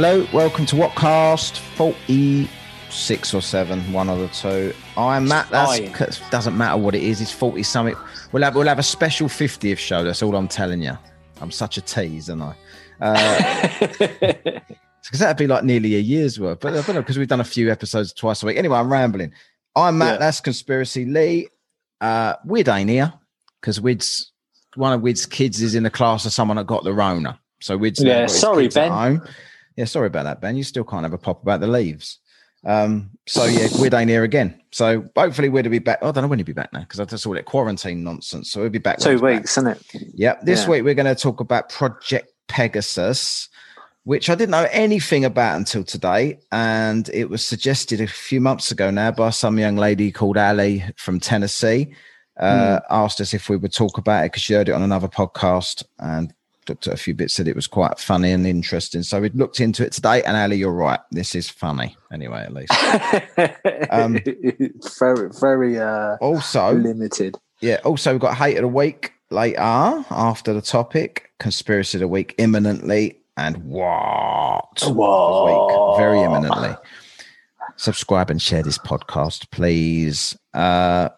Hello, welcome to Whatcast 46 or 7, one of the two. I'm Matt. That doesn't matter what it is, it's 40 something. We'll have, we'll have a special 50th show. That's all I'm telling you. I'm such a tease, aren't I? Because uh, that'd be like nearly a year's worth. But I don't know, because we've done a few episodes twice a week. Anyway, I'm rambling. I'm Matt. Yeah. That's Conspiracy Lee. Uh, Wid ain't here because Wid's one of Wid's kids is in the class of someone that got the Rona. So Wid's yeah. Sorry, Ben. Yeah, sorry about that, Ben. You still can't have a pop about the leaves. Um, so yeah, Wid ain't here again. So hopefully Wid will be back. Oh, I don't know when he'll be back now because I just saw it quarantine nonsense. So he'll be back. Two weeks, back. isn't it? Yep. This yeah. week we're going to talk about Project Pegasus, which I didn't know anything about until today, and it was suggested a few months ago now by some young lady called Ali from Tennessee. Uh, mm. Asked us if we would talk about it because she heard it on another podcast, and looked at a few bits, said it was quite funny and interesting. So we looked into it today, and Ali, you're right. This is funny, anyway, at least. um, very, very uh, also limited. Yeah. Also, we've got hate of the week later after the topic, conspiracy of the week imminently, and what? What? Very imminently. Subscribe and share this podcast, please. Uh,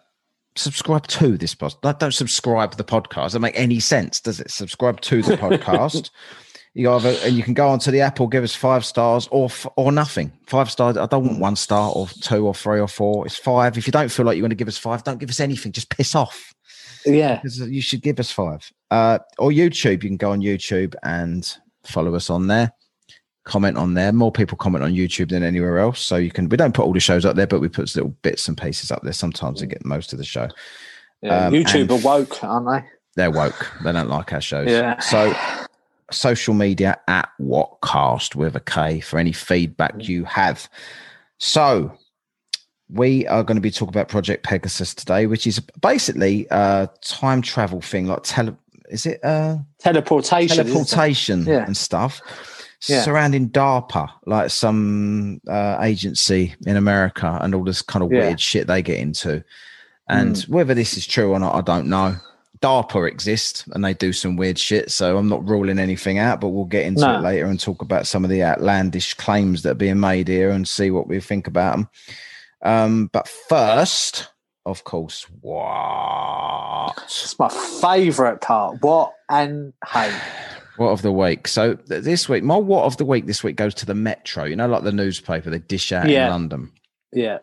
subscribe to this podcast. Don't subscribe to the podcast. Doesn't make any sense, does it? Subscribe to the podcast. you either and you can go onto the app or give us five stars or or nothing. Five stars. I don't want one star or two or three or four. It's five. If you don't feel like you want to give us five, don't give us anything. Just piss off. Yeah, you should give us five. Uh, or YouTube. You can go on YouTube and follow us on there comment on there. More people comment on YouTube than anywhere else. So you can, we don't put all the shows up there, but we put little bits and pieces up there sometimes to get most of the show. Yeah, um, YouTube are woke, aren't they? They're woke. They don't like our shows. Yeah. So social media at Whatcast with a K for any feedback mm. you have. So we are going to be talking about Project Pegasus today, which is basically a time travel thing, like tele. Is it uh teleportation? Teleportation yeah. and stuff yeah. surrounding DARPA, like some uh, agency in America, and all this kind of yeah. weird shit they get into. And mm. whether this is true or not, I don't know. DARPA exists and they do some weird shit. So I'm not ruling anything out, but we'll get into no. it later and talk about some of the outlandish claims that are being made here and see what we think about them. Um, but first, of course, what? It's my favorite part. What and hey. What of the week? So th- this week, my what of the week this week goes to the Metro. You know, like the newspaper they dish out yeah. in London. Yeah.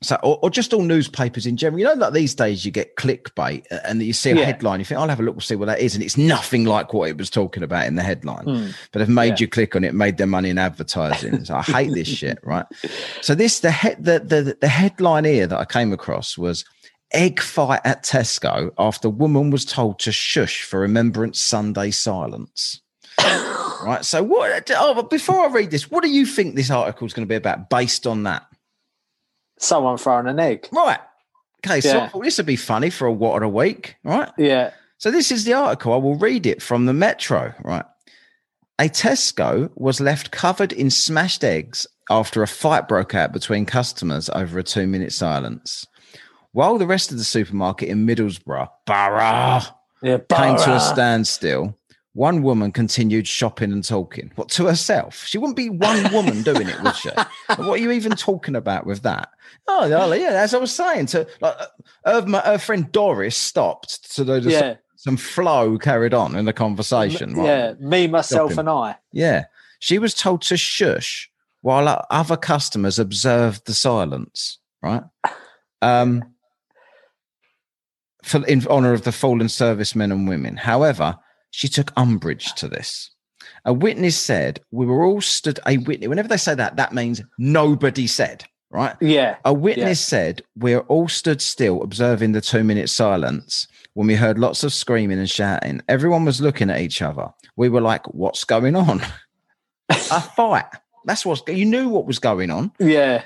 So, or, or, just all newspapers in general. You know, like these days you get clickbait and you see a yeah. headline, you think, I'll have a look, we'll see what that is. And it's nothing like what it was talking about in the headline. Mm. But they've made yeah. you click on it, made their money in advertising. so I hate this shit, right? So this the, he- the the the headline here that I came across was egg fight at Tesco after woman was told to shush for Remembrance Sunday silence. Right. So, what? Oh, but before I read this, what do you think this article is going to be about based on that? Someone throwing an egg. Right. Okay. So yeah. this would be funny for a what a week, right? Yeah. So this is the article. I will read it from the Metro. Right. A Tesco was left covered in smashed eggs after a fight broke out between customers over a two-minute silence. While the rest of the supermarket in Middlesbrough, Borough, yeah, came to a standstill, one woman continued shopping and talking. What to herself? She wouldn't be one woman doing it, would she? what are you even talking about with that? Oh, yeah, as I was saying, to like her, her friend Doris stopped so there yeah. some, some, flow carried on in the conversation. Right? Yeah, me, myself, shopping. and I. Yeah, she was told to shush while other customers observed the silence. Right. Um, for in honor of the fallen servicemen and women. However, she took umbrage to this. A witness said, We were all stood, a witness, whenever they say that, that means nobody said, right? Yeah. A witness yeah. said, We're all stood still observing the two minute silence when we heard lots of screaming and shouting. Everyone was looking at each other. We were like, What's going on? a fight. That's what you knew what was going on. Yeah.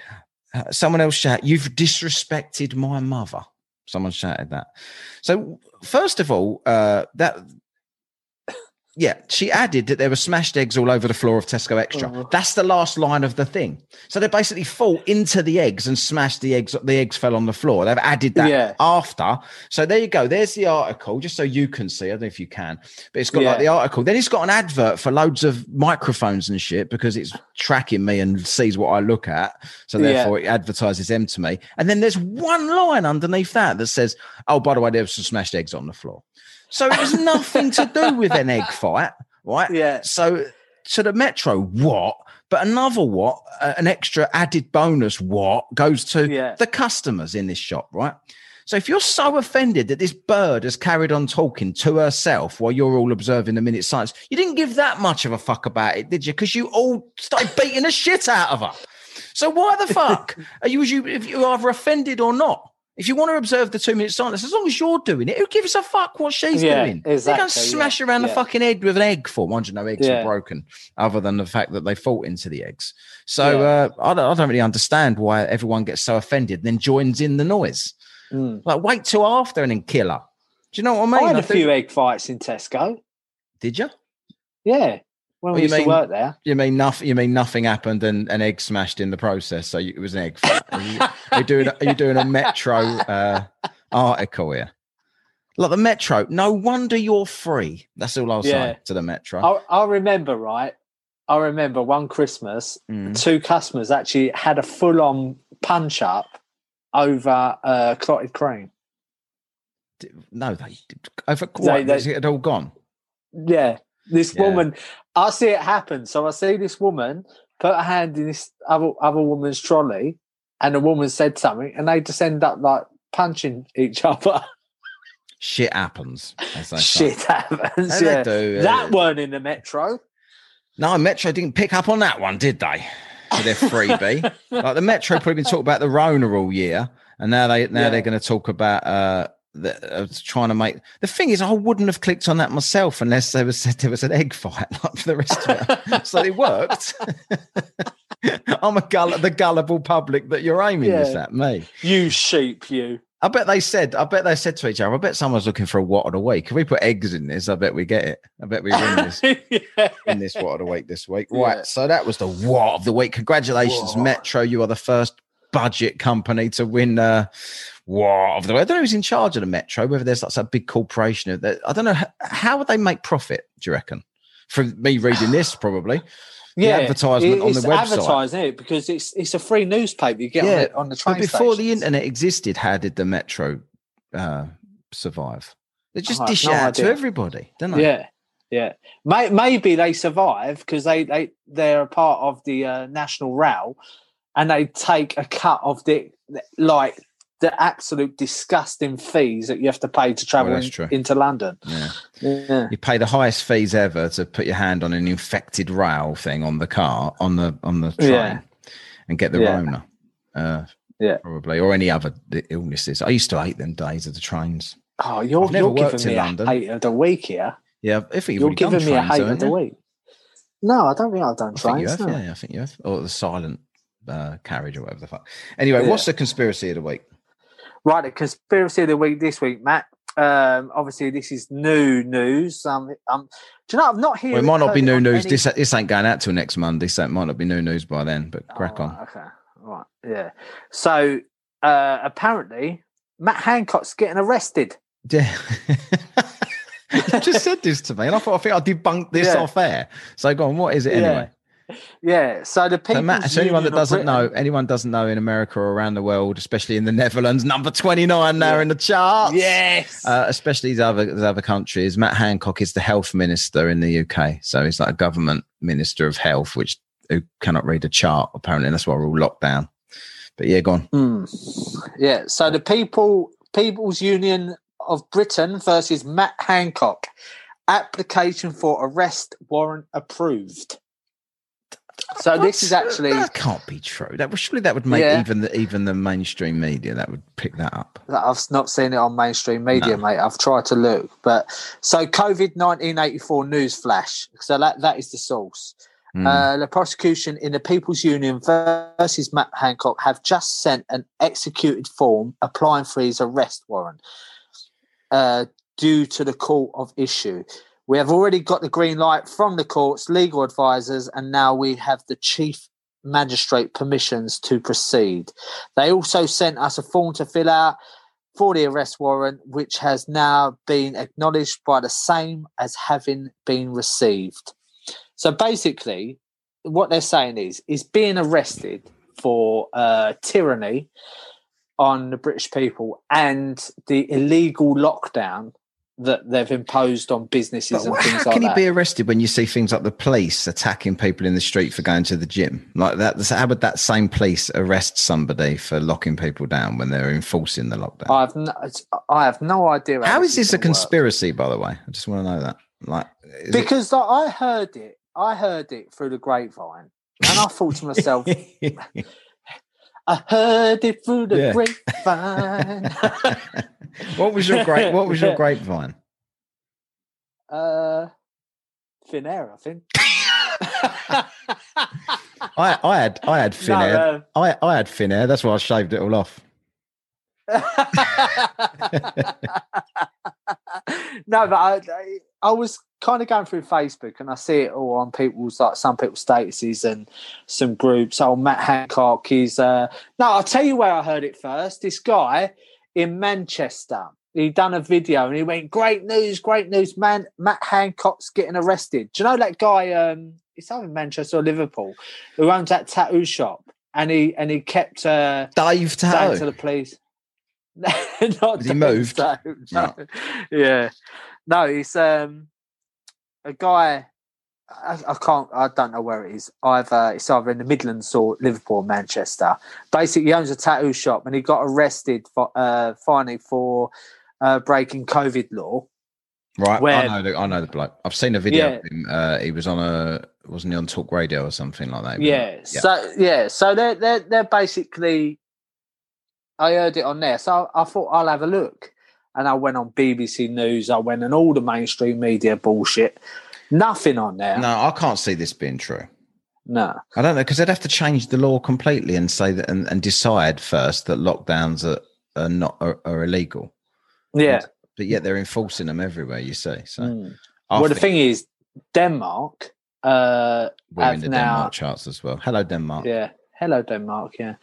Uh, someone else shouted, You've disrespected my mother. Someone shouted that. So, first of all, uh, that yeah, she added that there were smashed eggs all over the floor of Tesco Extra. Oh. That's the last line of the thing. So they basically fall into the eggs and smashed the eggs. The eggs fell on the floor. They've added that Yeah. after. So there you go. There's the article, just so you can see. I don't know if you can, but it's got like the article. Then it's got an advert for loads of microphones and shit because it's tracking me and sees what I look at. So Yeah. therefore, it advertises them to me. And then there's one line underneath that that says, "Oh, by the way, there was some smashed eggs on the floor." So it was nothing to do with an egg fight, right? Yeah. So to the Metro, what? But another what? Uh, an extra added bonus what goes to Yeah. the customers in this shop, right? So if you're so offended that this bird has carried on talking to herself while you're all observing the minute silence, you didn't give that much of a fuck about it, did you? Because you all started beating the shit out of her. So why the fuck are you, you if you're either offended or not? If you want to observe the two minute silence, as long as you're doing it, who gives a fuck what she's Yeah, doing? They're exactly, going to smash yeah, around the fucking head with an egg for. Mind you, no eggs Yeah. were broken, other than the fact that they fall into the eggs. So uh, I, don't, I don't really understand why everyone gets so offended and then joins in the noise. Mm. Like, wait till after and then kill her. Do you know what I mean? I had I a think- few egg fights in Tesco. Did you? Yeah. When What we you used mean? work there. You mean nothing? You mean nothing happened and an egg smashed in the process? So you, it was an egg. Are you, are you doing? Are you doing a Metro uh, article here? Like the Metro. No wonder you're free. That's all I'll Yeah. say to the Metro. I, I remember, right? I remember one Christmas, Mm. two customers actually had a full on punch up over uh, clotted cream. No, they did. Over They- what? they- Is it all gone? Yeah. This Yeah. woman, I see it happen. So I see this woman put her hand in this other, other woman's trolley, and the woman said something, and they just end up like punching each other. Shit happens. Shit happens. Yeah. do, uh, That weren't in the metro. No, Metro didn't pick up on that one, did they? For their freebie. like the Metro probably been talking about the Rona all year, and now they now Yeah. they're going to talk about uh, the, was trying to make. The thing is, I wouldn't have clicked on that myself unless there was said there was an egg fight like for the rest of it. so it worked. I'm a gull- the gullible public that you're aiming Yeah. at me. You sheep, you. I bet they said. I bet they said to each other. I bet someone's looking for a what of the week. If we put eggs in this, I bet we get it. I bet we win this. yeah. in this what of the week this week. Yeah. Right. So that was the what of the week. Congratulations. Metro. You are the first budget company to win uh what of the. I don't know who's in charge of the Metro, whether there's like some big corporation. of that- I don't know. How, how would they make profit, do you reckon? From me reading this, probably. Yeah, advertisement on the website. advertising it because it's it's a free newspaper you get Yeah, on, the, on the train But before the internet existed, how did the Metro uh survive? They just have dish no it out to everybody, don't they? Yeah, yeah. May, maybe they survive because they they they're a part of the uh, national rail, and they take a cut of the like the absolute disgusting fees that you have to pay to travel in- into London. yeah. Yeah. You pay the highest fees ever to put your hand on an infected rail thing on the car on the on the train Yeah. and get the Yeah. Rona. Uh, Yeah. probably or any other illnesses. I used to hate them days of the trains. Oh, you're, I've never you're worked giving in me London. a hate of the week here. Yeah, if you've You're giving me a trains, hate haven't of the week. No, I don't think I've done I trains. have. no. Yeah, I think you have. Or the silent uh, carriage or whatever the fuck. Anyway, Yeah. what's the conspiracy of the week? Right, the conspiracy of the week this week, Matt. Um, obviously, this is new news. Um, um, do you know I've not heard? Well, it might not be new news. any- This this ain't going out till next Monday, so it might not be new news by then. But crack Oh, on. Okay, right, yeah. So uh, apparently, Matt Hancock's getting arrested. Yeah. you just said this to me, and I thought I think I debunked this Yeah. off air. So go on, what is it anyway? Yeah. So the people. So so anyone that doesn't know, anyone doesn't know in America or around the world, especially in the Netherlands, number twenty nine now Yeah. in the charts. Yes. Uh, especially these other these other countries. Matt Hancock is the health minister in the UK, so he's like a government minister of health, which who cannot read a chart apparently. That's why we're all locked down. But yeah, go on. Mm. Yeah. So the people, People's Union of Britain versus Matt Hancock. Application for arrest warrant approved. So this is actually that can't be true. That was surely that would make Yeah. even the even the mainstream media that would pick that up. I've not seen it on mainstream media, No. mate. I've tried to look, but so COVID nineteen eighty four news flash. So that that is the source. Mm. Uh, the prosecution in the People's Union versus Matt Hancock have just sent an executed form applying for his arrest warrant uh, due to the court of issue, We have already got the green light from the courts, legal advisors, and now we have the chief magistrate permissions to proceed. They also sent us a form to fill out for the arrest warrant, which has now been acknowledged by the same as having been received. So basically, what they're saying is, is being arrested for uh, tyranny on the British people and the illegal lockdown that they've imposed on businesses But and things like that. how can you be arrested when you see things like the police attacking people in the street for going to the gym? Like that, how would that same police arrest somebody for locking people down when they're enforcing the lockdown? I have no, I have no idea how is this a gonna work. conspiracy, by the way? I just want to know that. Like, is it- Because I heard it, I heard it through the grapevine, and I thought to myself, I heard it through the Yeah. grapevine. what was your grape? What was your grapevine? uh, thin air, I think. I, I had I had thin No, hair. um, I, I had thin hair. That's why I shaved it all off. no, but I, I, I was kind of going through Facebook and I see it all on people's like some people's statuses and some groups. Oh, Matt Hancock is. Uh, no, I'll tell you where I heard it first. This guy in Manchester. He done a video and he went, "Great news, great news, man! Matt Hancock's getting arrested." Do you know that guy? Um, it's either Manchester or Liverpool, who owns that tattoo shop, and he and he kept uh, Dave saying to the police. Not he moved? Tahoe, no. Yeah, no, he's um a guy. I, I can't. I don't know where it is. Either it's either in the Midlands or Liverpool, or Manchester. Basically, he owns a tattoo shop, and he got arrested for uh, finally for uh, breaking COVID law. Right, Where- I know the I know the bloke. I've seen a video Yeah. of him. Uh, he was on a wasn't he on Talk Radio or something like that? He was Yeah. So yeah. So they're they're they're basically. I heard it on there, so I, I thought I'll have a look, and I went on BBC News. I went on all the mainstream media bullshit. Nothing on there. No, I can't see this being true. no. I don't know because they'd have to change the law completely and say that and, and decide first that lockdowns are, are not are, are illegal. Yeah. But yet they're enforcing them everywhere. You see, so Mm. Well, the thing is, Denmark. Uh, we're in the now- Denmark charts as well. Hello, Denmark. yeah. Hello, Denmark. Yeah.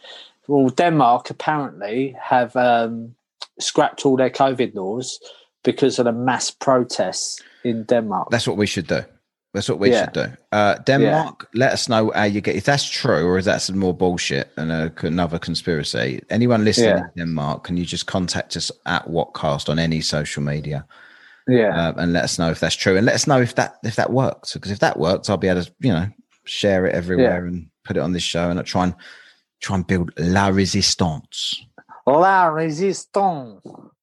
Well, Denmark apparently have um, scrapped all their COVID laws because of the mass protests in Denmark. That's what we should do. That's what we Yeah. should do. Uh, Denmark, let us know how you get if that's true or is that some more bullshit and a, another conspiracy. Anyone listening Yeah. in Denmark, can you just contact us at Whatcast on any social media yeah. uh, and let us know if that's true and let us know if that if that works because if that works, I'll be able to you know share it everywhere and put it on this show and I'll try and try and build la resistance. La resistance.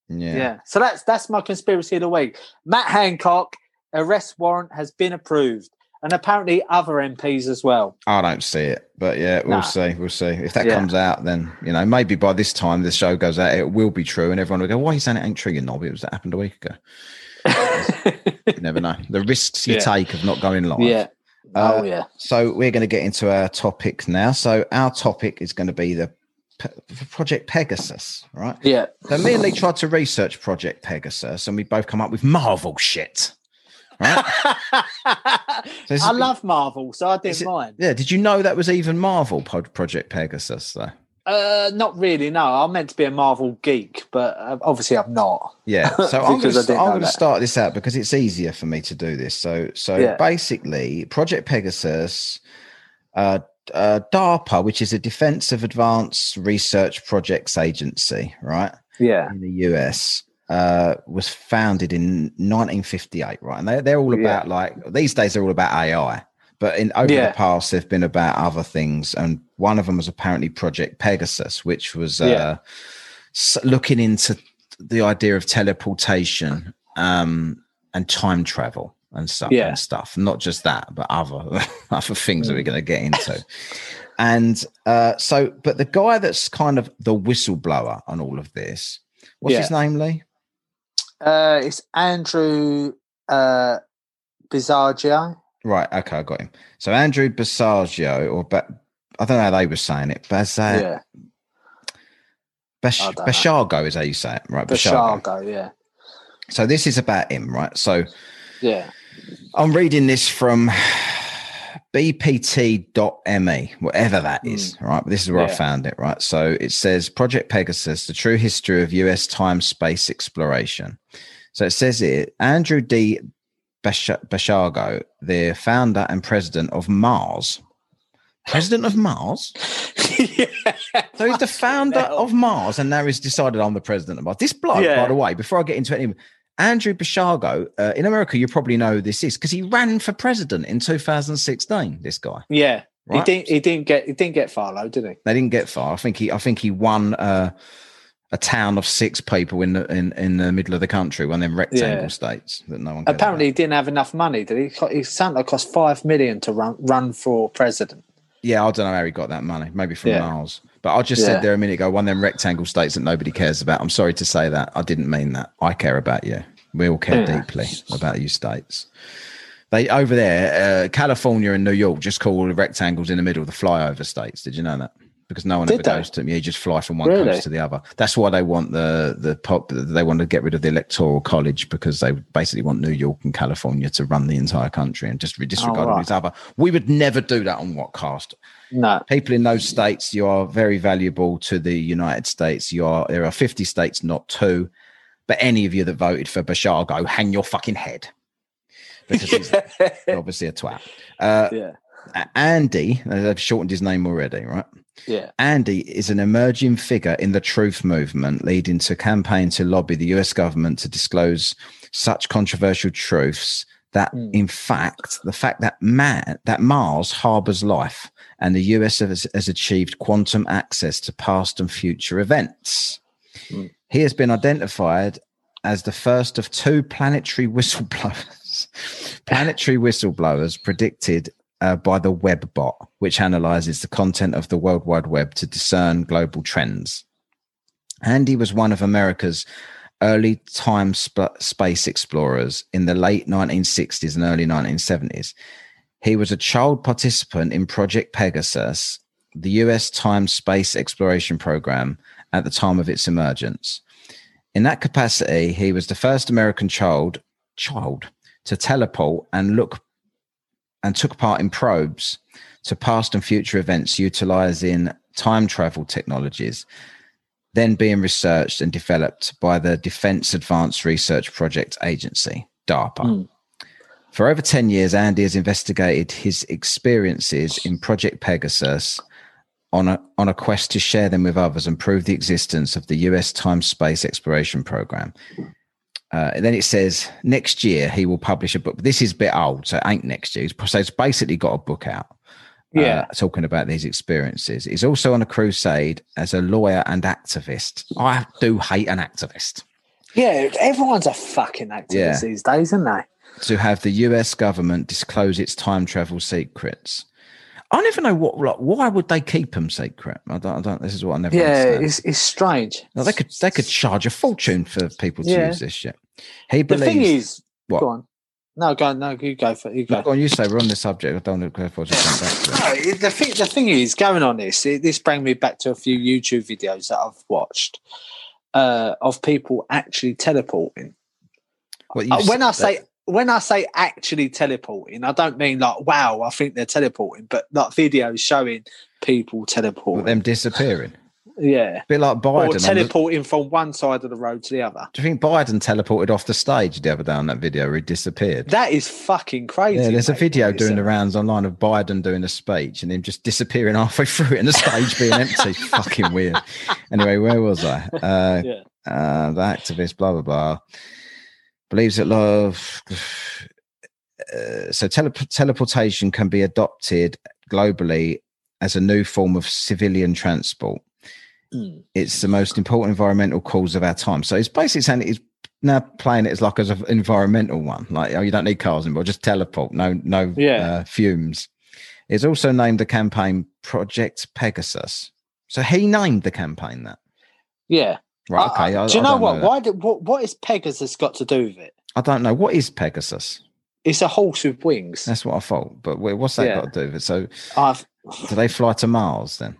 Yeah. Yeah. So that's that's my conspiracy of the week. Matt Hancock arrest warrant has been approved, and apparently other MPs as well. I don't see it, but yeah, we'll Nah. see. We'll see if that Yeah. comes out. Then you know, maybe by this time the show goes out, it will be true, and everyone will go, "Why are you saying it ain't true? You knob! It was that happened a week ago." You never know the risks you Yeah. take of not going live. yeah. Uh, oh yeah. So we're going to get into our topic now. So our topic is going to be the Project Pegasus, right? Yeah. So me and Lee tried to research Project Pegasus, and we both come up with Marvel shit. Right? this I love Marvel, so I didn't it- mind. Yeah. Did you know that was even Marvel Project Pegasus? Though. Uh, not really. No, I'm meant to be a Marvel geek, but uh, obviously I'm not. Yeah. So I'm going to didn't I'm know going to that. start this out because it's easier for me to do this. So so Yeah. basically, Project Pegasus, uh, uh, DARPA, which is a Defense of Advanced Research Projects Agency, right Yeah. in the US. Uh, was founded in 1958, right? And they're, they're all Yeah. about like these days they're all about AI, but in over Yeah. the past they've been about other things, and one of them was apparently Project Pegasus, which was uh, Yeah. looking into the idea of teleportation um, and time travel and stuff Yeah. and stuff. Not just that, but other other things that we're Mm. going to get into. and uh, so, but the guy that's kind of the whistleblower on all of this, what's Yeah. his name, Lee? Uh, it's Andrew uh. Right. Okay, I got him. So Andrew Basagio, or ba- I don't know how they were saying it. Basa- yeah. Bash-. Bashargo is how you say it, right? Bashargo. Bashargo. Yeah. So this is about him, right? So Yeah. I'm reading this from bpt.me, whatever that hmm. is, right? This is where I found it, right? So it says Project Pegasus, the true history of US time space exploration. So it says it Andrew D. Bash- Bashago, the founder and president of Mars. President of Mars? So he's the founder of Mars, and now he's decided I'm the president of Mars. This bloke, Yeah. by the way, before I get into it, Andrew Bashago, uh, in America, you probably know who this is because he ran for president in 2016. This guy, Yeah, he didn't. He didn't get. He didn't get far though, did he? they didn't get far. I think he, I think he won uh, a town of six people in the in, in the middle of the country, one of them rectangle Yeah. states that no one. Apparently, about. he didn't have enough money. Did he? He Santa cost five million to run run for president. yeah, I don't know how he got that money. Maybe from Yeah. Mars. But I just Yeah. said there a minute ago, one of them rectangle states that nobody cares about. I'm sorry to say that. I didn't mean that. I care about you. We all care Yeah. deeply about you states. They over there, uh, California and New York, just call all the rectangles in the middle the flyover states. Did you know that? Because no one Did ever they? goes to them. Yeah, you just fly from one Really? coast to the other. That's why they want the the pop. They want to get rid of the electoral college because they basically want New York and California to run the entire country and just disregard all right. these other. We would never do that on Whatcast No. people in those states you are very valuable to the united states you are there are 50 states not two but any of you that voted for bashar go hang your fucking head because he's obviously a twat uh, yeah. Andy they've shortened his name already right Yeah. Andy is an emerging figure in the truth movement, leading to a campaign to lobby the US government to disclose such controversial truths that, Mm. in fact, the fact that man, that Mars harbors life and the US has, has achieved quantum access to past and future events. Mm. He has been identified as the first of two planetary whistleblowers. planetary whistleblowers predicted uh, by the WebBot, which analyzes the content of the World Wide Web to discern global trends. Andy was one of America's early time sp- space explorers in the late 1960s and early 1970s. He was a child participant in Project Pegasus, the US time space exploration program at the time of its emergence. In that capacity, he was the first American child child to teleport and look and took part in probes to past and future events utilizing time travel technologies, then being researched and developed by the Defense Advanced Research Project Agency, DARPA. Mm. For over 10 years, Andy has investigated his experiences in Project Pegasus on a, on a quest to share them with others and prove the existence of the US time space exploration program. Uh, and then it says next year he will publish a book. This is a bit old, so it ain't next year. So it's basically got a book out. Uh, Yeah. talking about these experiences. He's also on a crusade as a lawyer and activist. I do hate an activist. Yeah. Everyone's a fucking activist Yeah. these days, isn't they? To have the US government disclose its time travel secrets. I never know what. Like, why would they keep them secret? I don't. I don't this is what I never. Yeah. understand. It's it's strange. Now, they could. They could charge a fortune for people to Yeah. use this shit. He The believes. thing is, What? No, go on. No, you go for you go. No, go on, you say we're on this subject. I don't want to go for just come back to it. No, the thing, the thing is, going on this, it, this brings me back to a few YouTube videos that I've watched uh, of people actually teleporting. What Uh, when I say when I say actually teleporting, I don't mean like wow, I think they're teleporting, but like videos showing people teleporting. them disappearing, yeah, a bit like Biden. or teleporting from one side of the road to the other. Do you think Biden teleported off the stage the other day on that video where he disappeared? That is fucking crazy. yeah, there's a video doing the rounds online of Biden doing a speech and him just disappearing halfway through it and the stage being empty. Fucking weird. Anyway, where was I? Uh, Yeah. uh, the activist, blah, blah, blah. Believes that love. Uh, so tele- teleportation can be adopted globally as a new form of civilian transport. Mm. It's the most important environmental cause of our time. So it's basically saying it's now playing it as like as an environmental one. Like, oh, you don't need cars anymore, just teleport. No, no Yeah. uh, fumes. It's also named the campaign Project Pegasus. So he named the campaign that. Yeah. Right. Okay. I, do you I know what? Why? Did, what? What is Pegasus got to do with it? I don't know. What is Pegasus? It's a horse with wings. That's what I thought. But what's that Yeah. got to do with it? So I've. do they fly to Mars then?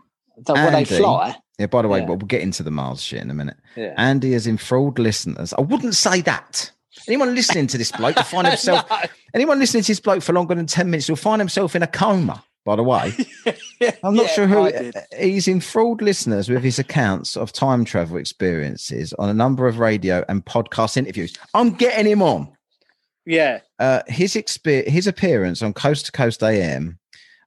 Will they fly? Yeah, by the way, Yeah. but we'll get into the Mars shit in a minute. Yeah. Andy has enthralled listeners. I wouldn't say that. Anyone listening to this bloke will find himself. No. Anyone listening to this bloke for longer than ten minutes will find himself in a coma. By the way, I'm not yeah, sure who he's enthralled listeners with his accounts of time travel experiences on a number of radio and podcast interviews. I'm getting him on. Yeah, Uh, his exper- his appearance on Coast to Coast AM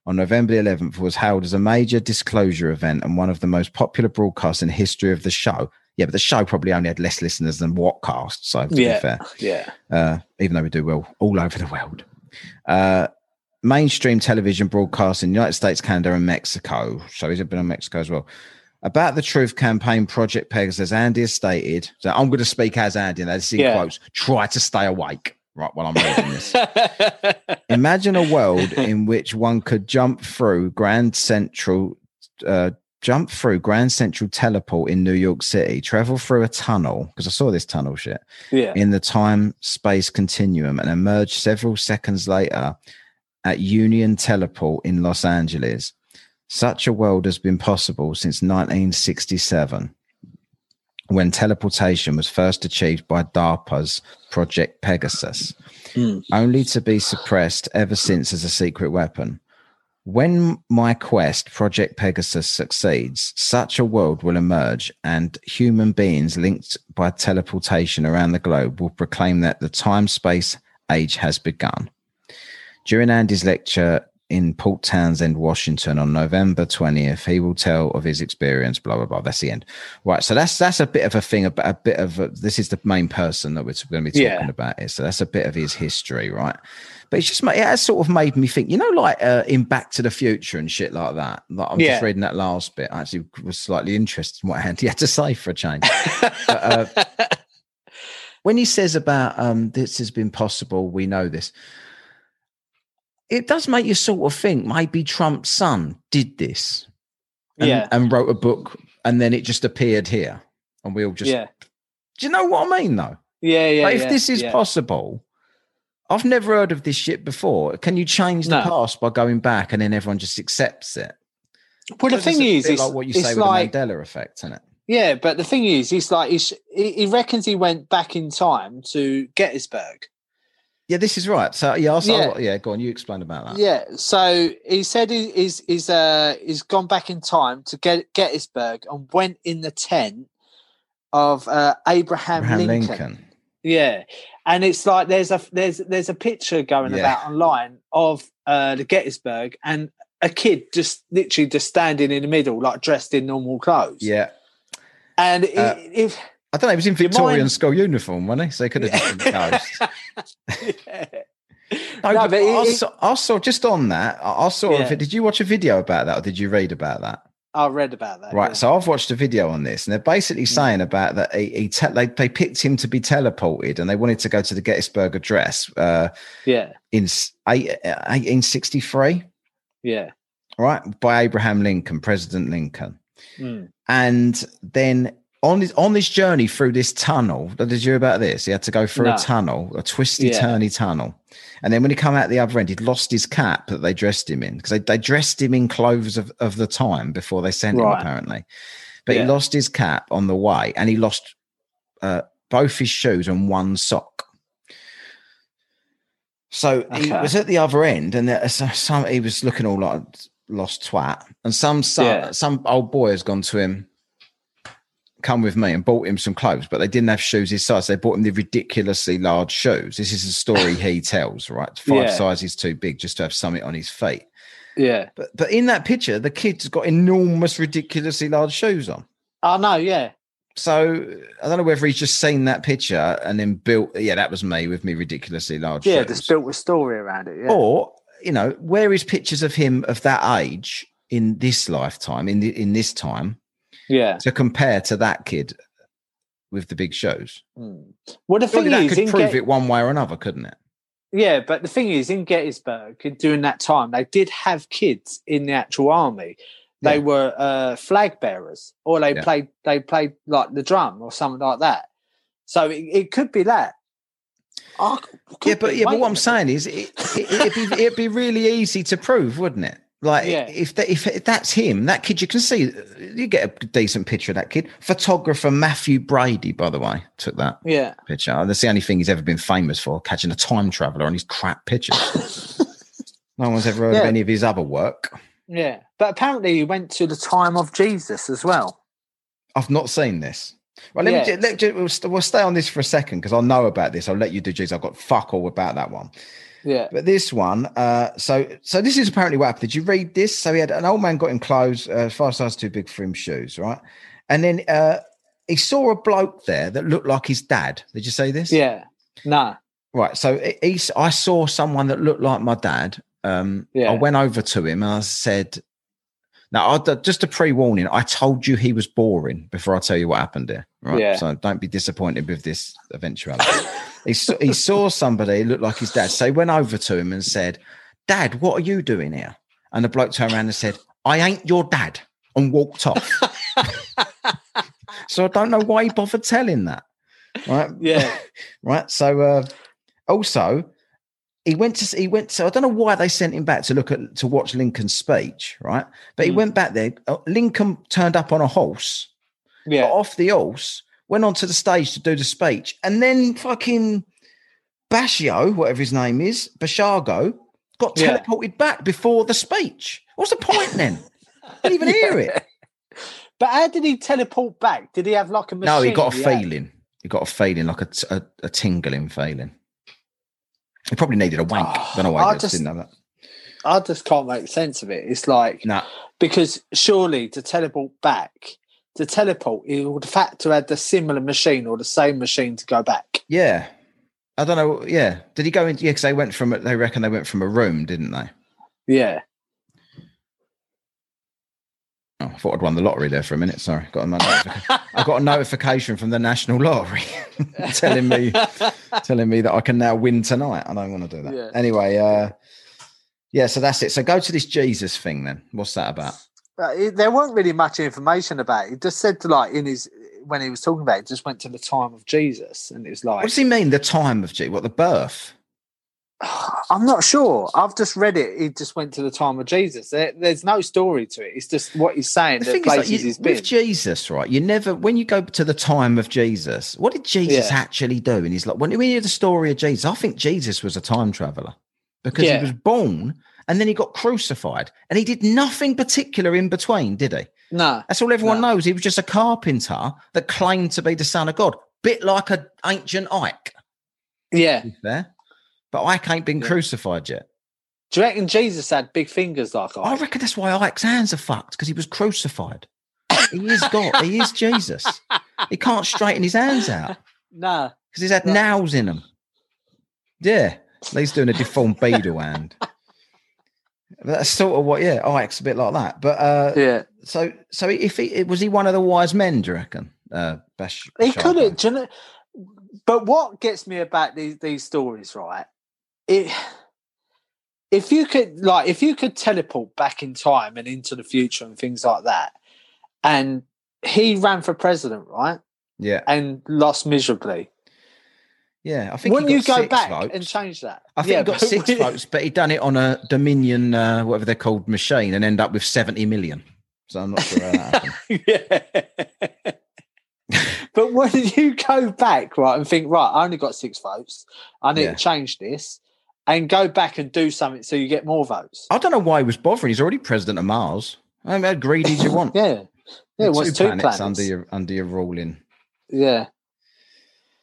on November 11th was held as a major disclosure event and one of the most popular broadcasts in the history of the show. Yeah, but the show probably only had less listeners than Whatcast. So to Yeah. be fair, yeah, uh, even though we do well all over the world. Uh, mainstream television broadcasts in the United States, Canada, and Mexico. So he's been on Mexico as well. About the Truth campaign, Project Pegasus, Andy has stated. So I'm going to speak as Andy, and that's in Yeah. quotes. Try to stay awake, right? While I'm reading this. Imagine a world in which one could jump through Grand Central, uh, jump through Grand Central Teleport in New York City, travel through a tunnel because I saw this tunnel shit yeah, in the time space continuum and emerge several seconds later at Union Teleport in Los Angeles. Such a world has been possible since 1967 when teleportation was first achieved by DARPA's Project Pegasus, Mm. only to be suppressed ever since as a secret weapon. When my quest, Project Pegasus, succeeds, such a world will emerge, and human beings linked by teleportation around the globe will proclaim that the time space age has begun. During Andy's lecture in Port Townsend, Washington on November 20th, he will tell of his experience, blah, blah, blah. That's the end. Right. So that's that's a bit of a thing about a bit of a, this is the main person that we're going to be talking Yeah. about here. So that's a bit of his history, right? But it's just it has sort of made me think, you know, like uh, in Back to the Future and shit like that. Like I'm Yeah. just reading that last bit. I actually was slightly interested in what Andy had to say for a change. But, uh, when he says about um, this has been possible, we know this. It does make you sort of think maybe Trump's son did this and, yeah, and wrote a book and then it just appeared here. And we all just, yeah, do you know what I mean though? yeah, yeah. Like, if yeah, this is yeah. possible, I've never heard of this shit before. Can you change the No. past by going back and then everyone just accepts it? well, the thing is, it's like what you say with like the Mandela effect, isn't it? yeah, but the thing is, he's like he's, he, he reckons he went back in time to Gettysburg. Yeah, this is right. So yeah, I'll, Yeah. yeah. yeah, go on. You explain about that. Yeah, so he said he, he's he's uh he's gone back in time to get Gettysburg and went in the tent of uh, Abraham, Abraham Lincoln. Lincoln. Yeah, and it's like there's a there's there's a picture going Yeah. about online of uh, the Gettysburg and a kid just literally just standing in the middle, like dressed in normal clothes. Yeah. and Uh, if I don't know. He was in Victorian mind- school uniform, wasn't he? So he could have ghost. yeah. No, No, but, it- I, saw, I saw just on that. I saw. Yeah. Did you watch a video about that, or did you read about that? I read about that. Right. yeah. So I've watched a video on this, and they're basically Mm. saying about that he, he te- they they picked him to be teleported, and they wanted to go to the Gettysburg Address uh, yeah, in s- eight, uh, 1863, yeah, right, by Abraham Lincoln, President Lincoln, Mm. and then. On this, on this journey through this tunnel, did you hear about this? He had to go through No. a tunnel, a twisty, Yeah. turny tunnel. And then when he come out the other end, he'd lost his cap that they dressed him in because they, they dressed him in clothes of, of the time before they sent him, apparently. But he lost his cap on the way and he lost uh, both his shoes and one sock. So he was at the other end and there, so- some, he was looking all like lost twat. And some, some, Yeah. some old boy has gone to him, come with me and bought him some clothes, but they didn't have shoes his size. They bought him the ridiculously large shoes. This is a story he tells, right? Five Yeah. sizes too big just to have something on his feet. yeah. But but in that picture, the kid's got enormous, ridiculously large shoes on. I know. Yeah, So I don't know whether he's just seen that picture and then built. Yeah, that was me with me ridiculously large yeah. shoes. Just built a story around it. Yeah. Or you know, where is pictures of him of that age in this lifetime, in the, in this time, yeah. to compare to that kid with the big shows? Mm. Well, the Surely thing is, could prove Get- it one way or another, couldn't it? yeah, but the thing is, in Gettysburg during that time, they did have kids in the actual army. They Yeah. were uh, flag bearers, or they Yeah. played they played like the drum or something like that. So it, it could be that. Oh, could yeah, but yeah, but what I'm saying is, it, it, it'd, be, it'd be really easy to prove, wouldn't it? Like Yeah. if, that if that's him, that kid, you can see you get a decent picture of that kid. Photographer Mathew Brady, by the way, took that Yeah. picture. That's the only thing he's ever been famous for, catching a time traveler on his crap pictures. no one's ever heard of any of his other work. Yeah. But apparently he went to the time of Jesus as well. I've not seen this. Well, let me Yeah. ju- let, we'll, stay on this for a second because I'll know about this. I'll let you do G's. I've got fuck all about that one. Yeah. But this one, uh, so so this is apparently what happened. Did you read this? So he had an old man got him clothes, uh, five sizes too big for him shoes, right? And then uh, he saw a bloke there that looked like his dad. Did you say this? Yeah. No. Right. So he, I saw someone that looked like my dad. Um, Yeah. I went over to him and I said, "Now, I, just a pre-warning. I told you he was boring before I tell you what happened here. Right. Yeah. So don't be disappointed with this eventuality." he, saw, he saw somebody looked like his dad. So he went over to him and said, "Dad, what are you doing here?" And the bloke turned around and said, "I ain't your dad," and walked off. so I don't know why he bothered telling that. Right Yeah. right? So uh, also he went to he went to I don't know why they sent him back to look at to watch Lincoln's speech, right? But he Mm. went back there. uh, Lincoln turned up on a horse, got off the horse, went onto the stage to do the speech, and then fucking Bashio, whatever his name is, Bashago, got Yeah. teleported back before the speech. What's the point then? Didn't even hear it. But how did he teleport back? Did he have like a machine? No, he got a hand? feeling. He got a feeling, like a, t- a, a tingling feeling. He probably needed a wank. Oh, don't know why I just didn't have that. I just can't make sense of it. It's like No, because surely to teleport back, to teleport, he would have had to have the similar machine or the same machine to go back. Yeah. I don't know. Yeah. Did he go into, yeah, because they went from, they reckon they went from a room, didn't they? Yeah. Oh, I thought I'd won the lottery there for a minute. Sorry. Got. I got a notification from the National Lottery telling me, telling me that I can now win tonight. I don't want to do that. Yeah. Anyway, uh, yeah, so that's it. So go to this Jesus thing then. What's that about? There weren't really much information about it. He just said to like in his when he was talking about it, just went to the time of Jesus, and it was like, What does he mean? The time of Jesus? What the birth? I'm not sure. I've just read it. He just went to the time of Jesus. There, there's no story to it. It's just what he's saying. The The, thing is, like, you, he's been. with Jesus, right? You never, when you go to the time of Jesus, what did Jesus Yeah. actually do? And he's like, when we hear the story of Jesus, I think Jesus was a time traveler because Yeah. he was born and then he got crucified and he did nothing particular in between, did he? no, That's all everyone No. knows. He was just a carpenter that claimed to be the son of God, bit like an ancient Ike, yeah. fair. But Ike ain't been Yeah. crucified yet. Do you reckon Jesus had big fingers like I I? reckon that's why Ike's hands are fucked because he was crucified. He is God. he is Jesus. He can't straighten his hands out No. because he's had Right. nails in them. Yeah, he's doing a deformed beetle hand. That's sort of what, yeah. Ike's a bit like that. But uh, Yeah. so, so if he was he one of the wise men, do you reckon? Uh, Bash, He could have. You know, but what gets me about these these stories, right? It if you could like if you could teleport back in time and into the future and things like that, and he ran for president, right, Yeah, and lost miserably. Yeah. I think. he Wouldn't you go six back votes. and change that? I think Yeah, he got six votes, but he done it on a Dominion, uh, whatever they're called, machine, and end up with seventy million. So I'm not sure how that happened. yeah. but when you go back, right, and think, right, I only got six votes, I need Yeah. to change this, and go back and do something so you get more votes. I don't know why he was bothering. He's already president of Mars. I mean, how greedy do you want? Yeah, yeah, it was two planets, planets. under your under your ruling. yeah,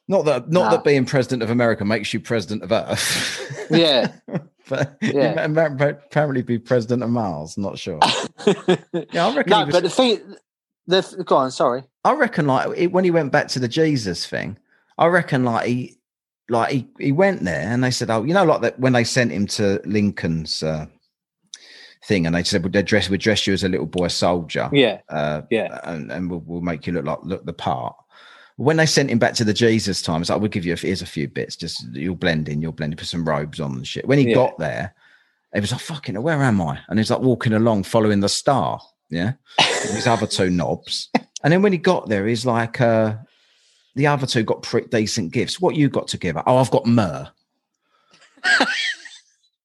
Not that not Nah. that being president of America makes you president of Earth. yeah, but Yeah. apparently be president of Mars. Not sure. Yeah, I reckon. no, was, but the thing, the go on, sorry, I reckon like it, when he went back to the Jesus thing, I reckon like he like he, he went there and they said, oh, you know, like that when they sent him to Lincoln's uh, thing and they said, well, they dress we dress you as a little boy soldier, yeah, uh, yeah, and, and we'll, we'll make you look like look the part. When they sent him back to the Jesus times, I would give you a, here's a few bits, just you'll blend in, you'll blend in, put some robes on and shit. When he Yeah. got there, it was like, fucking, where am I? And he's like walking along, following the star, yeah, his other two knobs. And then when he got there, he's like, uh, the other two got pretty decent gifts. What you got to give? Oh, I've got myrrh.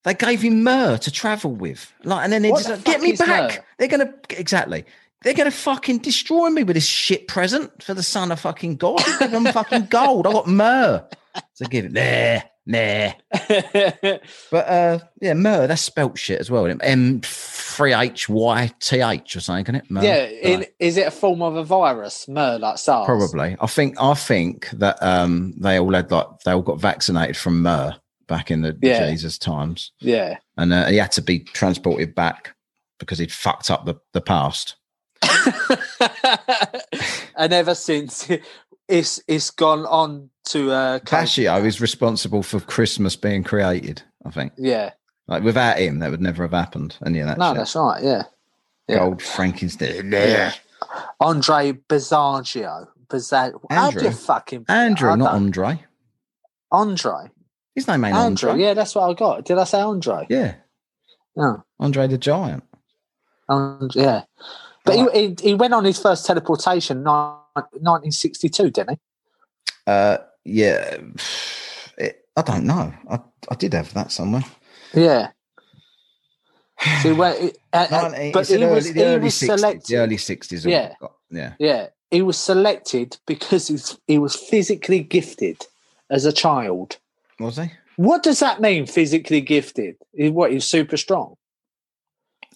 They gave him myrrh to travel with. Like, and then they What just the like, get me back. myrrh? They're gonna exactly. They're gonna fucking destroy me with this shit present for the son of fucking God. Give them fucking gold. I got myrrh. So give it there, there. But uh, yeah, myrrh. That's spelt shit as well. M three H Y T H or something, isn't it? Myrrh. yeah, in, is it a form of a virus? Mer like SARS? Probably. I think. I think that um, they all had like they all got vaccinated from myrrh back in the Yeah. Jesus times, Yeah. and uh, he had to be transported back because he'd fucked up the, the past. and ever since it's it's gone on to uh Cascio is responsible for Christmas being created. I think. yeah Like without him, that would never have happened. And yeah, that's no it. that's right yeah yeah. gold Frankenstein. Yeah. andre Bazaggio Bazag how do you Andrew. fucking Andrew, not Andre. andre His name ain't andrew Andre. yeah that's what i got did i say andre Yeah, no Andre the Giant. And, yeah. But he, he, he went on his first teleportation in 1962, didn't he? Uh, yeah, it, I don't know. I, I did have that somewhere. Yeah. So went, uh, uh, but he early, was, the he early was 60s. selected. The early 60s. Yeah. yeah. Yeah. He was selected because he's, he was physically gifted as a child. Was he? What does that mean, physically gifted? What, he's super strong?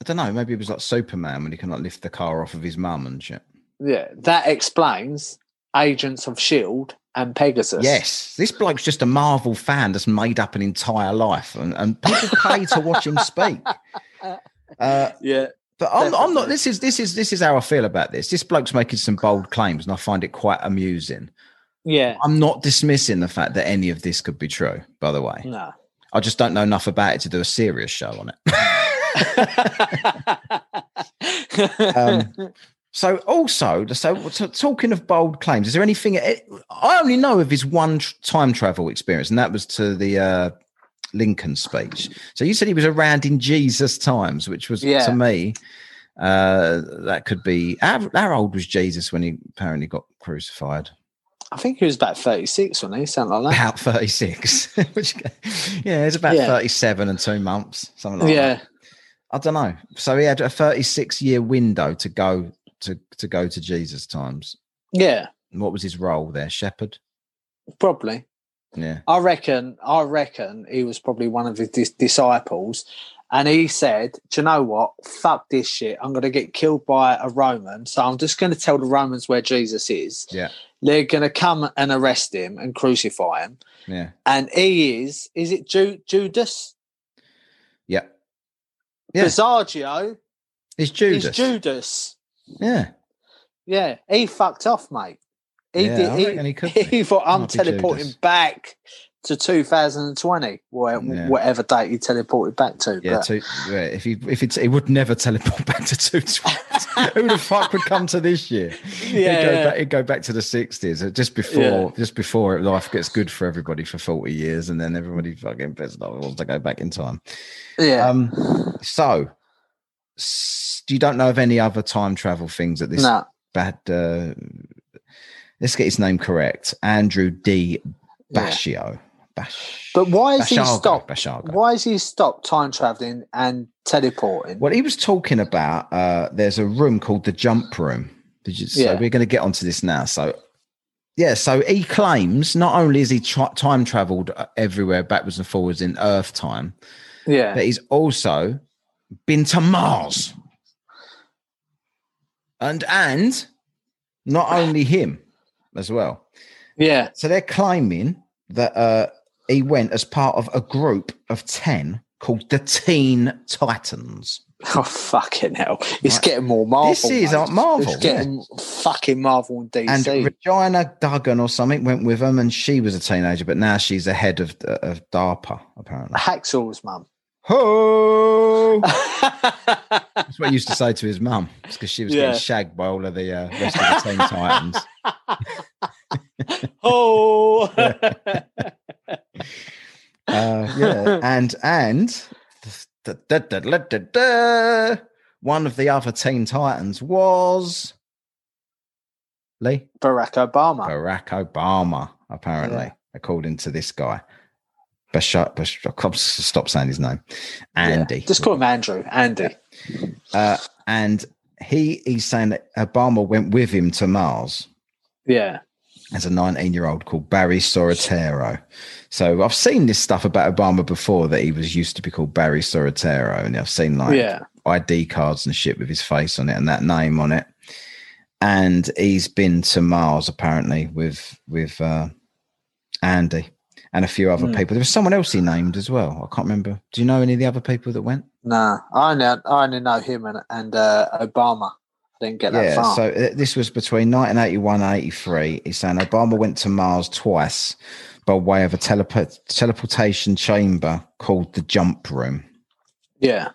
I don't know. Maybe it was like Superman when he can like lift the car off of his mum and shit. Yeah. That explains Agents of S.H.I.E.L.D. And Pegasus. Yes, this bloke's just a Marvel fan that's made up an entire life, and, and people pay to watch him speak. Uh, Yeah. but I'm, I'm not. This is this is this is how I feel about this. This bloke's making some bold claims, and I find it quite amusing. Yeah. I'm not dismissing the fact that any of this could be true. By the way, No. I just don't know enough about it to do a serious show on it. Um, So, also, so, so talking of bold claims, is there anything? I only know of his one tr- time travel experience, and that was to the uh, Lincoln speech. So you said he was around in Jesus times, which was Yeah. to me uh, that could be. How, how old was Jesus when he apparently got crucified? I think he was about 36 when he something like that. About thirty six. which, yeah, it's about Yeah. thirty seven and two months, something like that. I don't know. So he had a 36 year window to go to to go to Jesus times. Yeah. What was his role there? Shepherd. Probably. Yeah. I reckon. I reckon he was probably one of his dis- disciples, and he said, "Do you know what? Fuck this shit. I'm going to get killed by a Roman, so I'm just going to tell the Romans where Jesus is. Yeah. They're going to come and arrest him and crucify him, Yeah. and he is. Is it Ju- Judas? Yeah. Bisaggio It's Judas. is Judas. Yeah. Yeah, he fucked off, mate. He Yeah, did. He, he he thought I'm teleporting Judas. back to 2020, wha- Yeah. whatever date he teleported back to. Yeah, to, yeah, if he if it's he would never teleport back to two Who the fuck would come to this year? Yeah, go yeah. Back, he'd go back to the sixties, just before just before life gets good for everybody for forty years, and then everybody fucking pissed off wants to go back in time. yeah. Um, so you don't know of any other time travel things at this no. bad? Uh, let's get his name correct. Andrew D. yeah. Bash. But why is he stopped? Bashargo. Why is he stopped time traveling and teleporting? Well, he was talking about uh, there's a room called the jump room. Did you? So Yeah. we're going to get onto this now. So yeah, so he claims not only has he tra- time traveled everywhere backwards and forwards in Earth time, yeah. but he's also been to Mars. And and not only him as well. Yeah. So they're claiming that uh, he went as part of a group of 10 called the Teen Titans. Oh fucking hell! It's Right. getting more Marvel. This is like Marvel, It's getting fucking Marvel and DC. And Regina Dugan or something went with them, and she was a teenager, but now she's the head of, of DARPA, apparently. Hacksaw's mum. Ho! That's what he used to say to his mum. It's because she was Yeah. getting shagged by all of the uh, rest of the Teen Titans. oh. Uh, yeah, and and da, da, da, one of the other Teen Titans was Lee Barack Obama. Barack Obama, apparently, Yeah. according to this guy. Bashar, Bashar, stop saying his name. Andy. Yeah. Just call him Andrew. Andy. Uh, and he he's saying that Obama went with him to Mars Yeah. As a 19 year old called Barry Sorotero. So I've seen this stuff about Obama before that he was used to be called Barry Sorotero, and I've seen like Yeah. ID cards and shit with his face on it and that name on it. And he's been to Mars apparently with with uh, Andy and a few other Hmm. people. There was someone else he named as well. I can't remember. Do you know any of the other people that went? Nah, I only, I only know him and, and uh, Obama. Didn't get that yeah. far. So uh, this was between 1981 and 83. He's saying Obama went to Mars twice by way of a telepo- teleportation chamber called the Jump Room. yeah.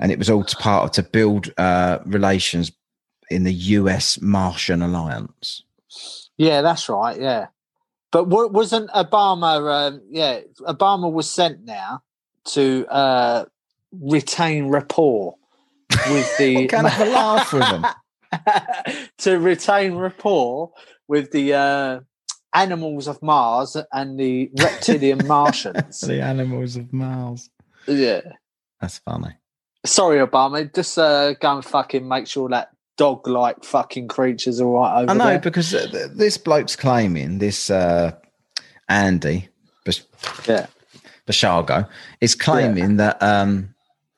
and it was all to part of to build uh, relations in the U.S. Martian alliance. Yeah, that's right. Yeah. But wa- wasn't Obama, um, yeah, Obama was sent now to uh, retain rapport with the. What kind of a laugh with them? to retain rapport with the uh, animals of Mars and the reptilian Martians. the animals of Mars. Yeah. That's funny. Sorry, Obama. Just uh, go and fucking make sure that dog like fucking creature's all right over I know there. because uh, th- this bloke's claiming this uh, Andy Bas- Yeah. Bashago is claiming that um,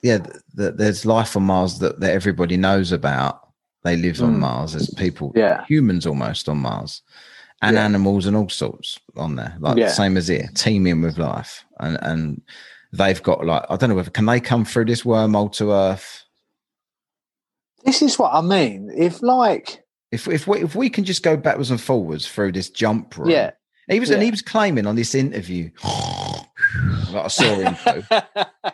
yeah, th- there's life on Mars that, that everybody knows about. They live on Mm. Mars. There's people, Yeah. humans almost on Mars, and Yeah. animals and all sorts on there, like Yeah. the same as here, teeming with life. And and they've got like I don't know whether can they come through this wormhole to Earth. This is what I mean. If, like, If if we if we can just go backwards and forwards through this jump room, yeah. He was and he was claiming on this interview that I saw info.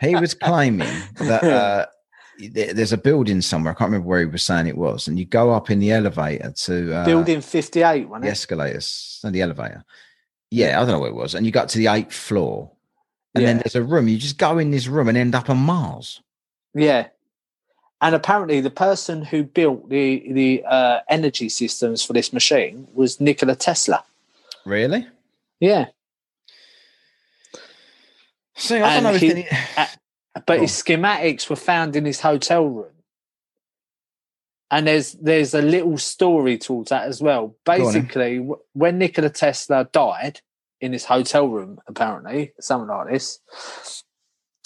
He was claiming that uh, there's a building somewhere. I can't remember where he was saying it was, and you go up in the elevator to uh, Building 58, wasn't the escalators and the elevator. Yeah, I don't know where it was, and you got to the eighth floor, and then there's a room. You just go in this room and end up on Mars. Yeah. And apparently, the person who built the the uh, energy systems for this machine was Nikola Tesla. Really? Yeah, See, I don't know he- if any, but Go his schematics were found in his hotel room. And there's there's a little story towards that as well. on. Basically, w- when Nikola Tesla died in his hotel room, apparently something like this,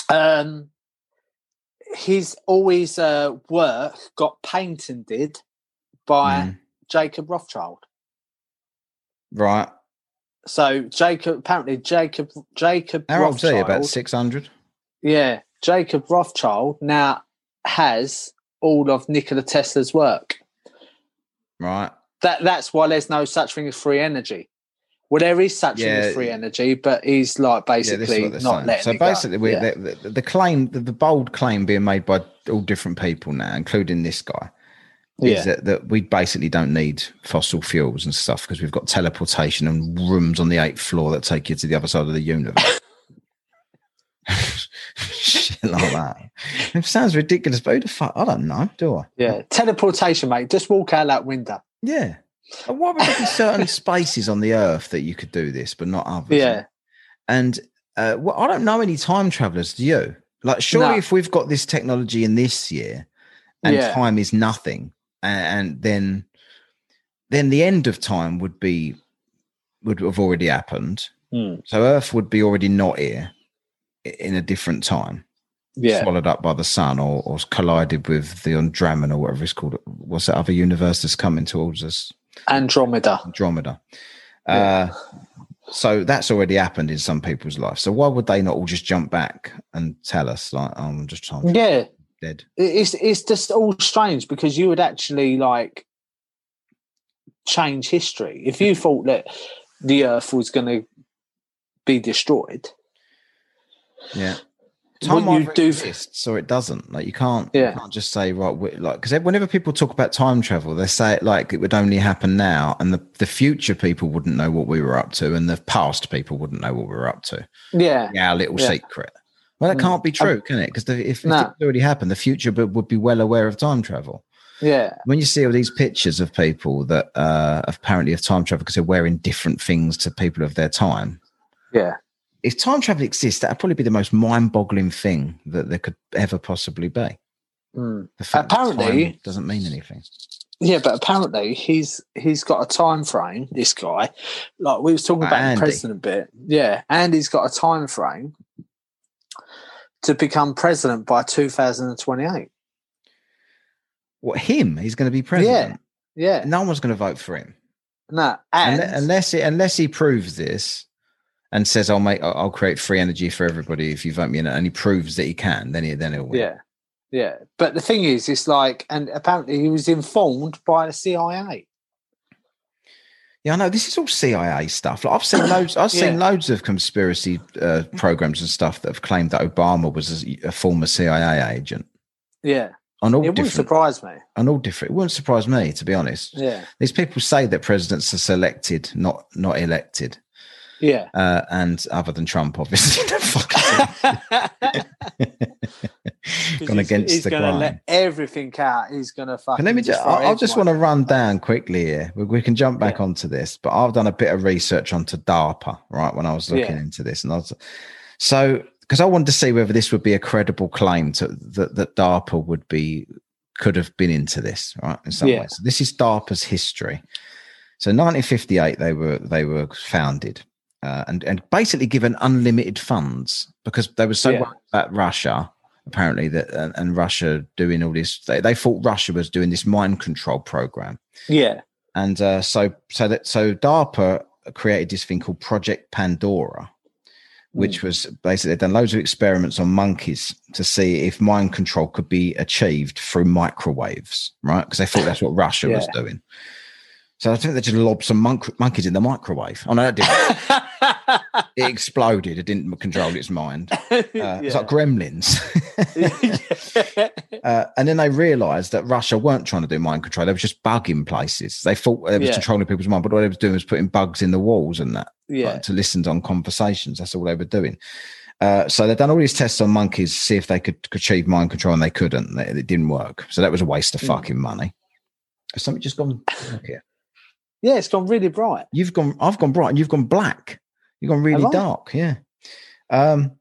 um, his all his uh, work got patented by Mm, Jacob Rothschild. right. So Jacob, apparently Jacob, Jacob How old's he? Rothschild, About six hundred. yeah, Jacob Rothschild now has all of Nikola Tesla's work. Right. That that's why there's no such thing as free energy. Well, there is such thing as free energy, but he's like Yeah, basically they're not saying. letting So it go. basically, we, Yeah. the, the, the claim, the, the bold claim being made by all different people now, including this guy, yeah. is that, that we basically don't need fossil fuels and stuff because we've got teleportation and rooms on the eighth floor that take you to the other side of the universe. Shit like that. It sounds ridiculous, but who the fuck? I don't know, do I? yeah, teleportation, mate. Just walk out that window. Yeah. And why would there be certain spaces on the earth that you could do this, but not others? Yeah, And uh, well, I don't know any time travelers. Do you? Like, surely No. if we've got this technology in this year, and Yeah. time is nothing, and, and then then the end of time would be would have already happened. Hmm. So Earth would be already not here in a different time, yeah, swallowed up by the sun, or, or collided with the Andromeda, or whatever it's called. What's that other universe that's coming towards us? Andromeda. Andromeda. Yeah. Uh, so that's already happened in some people's life. So why would they not all just jump back and tell us, like, oh, I'm just trying To- Yeah, dead? it's it's just all strange because you would actually like change history if you thought that the earth was going to be destroyed Yeah. Time you do- exists or it doesn't. Like you can't, Yeah. you can't just say right. Like because whenever people talk about time travel, they say it like it would only happen now, and the the future people wouldn't know what we were up to, and the past people wouldn't know what we were up to. yeah Our little Yeah. secret. Well, that Mm. can't be true, can it? Because if, it's already happened, the future would would be well aware of time travel. yeah when you see all these pictures of people that uh, apparently have time travel because they're wearing different things to people of their time, yeah if time travel exists, that'd probably be the most mind-boggling thing that there could ever possibly be. Mm. The fact that Apparently- time doesn't mean anything. Yeah, but apparently he's he's got a time frame. This guy, like we was talking about Andy. the president bit. Yeah, and he's got a time frame to become president by 2028. What him? He's going to be president. Yeah, yeah. No one's going to vote for him no, and Unle- unless it, unless he proves this and says, "I'll make, I'll I'll create free energy for everybody if you vote me in," and he proves that he can, then he then he'll win. yeah, yeah. But the thing is, it's like, and apparently he was informed by the CIA. Yeah, I know this is all CIA stuff. Like I've seen loads. I've seen Yeah. loads of conspiracy uh, programs and stuff that have claimed that Obama was a, a former CIA agent Yeah, on all it wouldn't surprise me. on all different. It wouldn't surprise me, to be honest. Yeah, These people say that presidents are selected, not not elected. Yeah. Uh, and other than Trump, obviously, gone against he's the gonna grain. let everything out. He's gonna fucking. But let me just, throw I, I just want to run down quickly here. We, we can jump back Yeah. onto this, but I've done a bit of research onto DARPA, right? When I was looking Yeah. into this, and I was so because I wanted to see whether this would be a credible claim to that, that DARPA would be could have been into this, right? In some Yeah. ways, so this is DARPA's history. So, 1958, they were they were founded. Uh, and and basically given unlimited funds because they were so Yeah. worried about Russia apparently that and, and Russia doing all this they, they thought Russia was doing this mind control program. Yeah, and uh, so so that so DARPA created this thing called Project Pandora which was basically done loads of experiments on monkeys to see if mind control could be achieved through microwaves right? Because they thought that's what Russia was doing so I think they just lobbed some monk- monkeys in the microwave. Oh no, that didn't. it exploded. It didn't control its mind. Uh, It's like gremlins. uh, and then they realised that Russia weren't trying to do mind control; they were just bugging places. They thought they was Yeah. controlling people's mind, but what they was doing was putting bugs in the walls and that yeah, like, to listen on conversations. That's all they were doing. Uh, so they've done all these tests on monkeys to see if they could achieve mind control, and they couldn't. It didn't work. So that was a waste of Mm. fucking money. Has something just gone? Okay. Yeah. It's gone really bright. You've gone. I've gone bright, and you've gone black. You've gone really dark. Yeah. Um,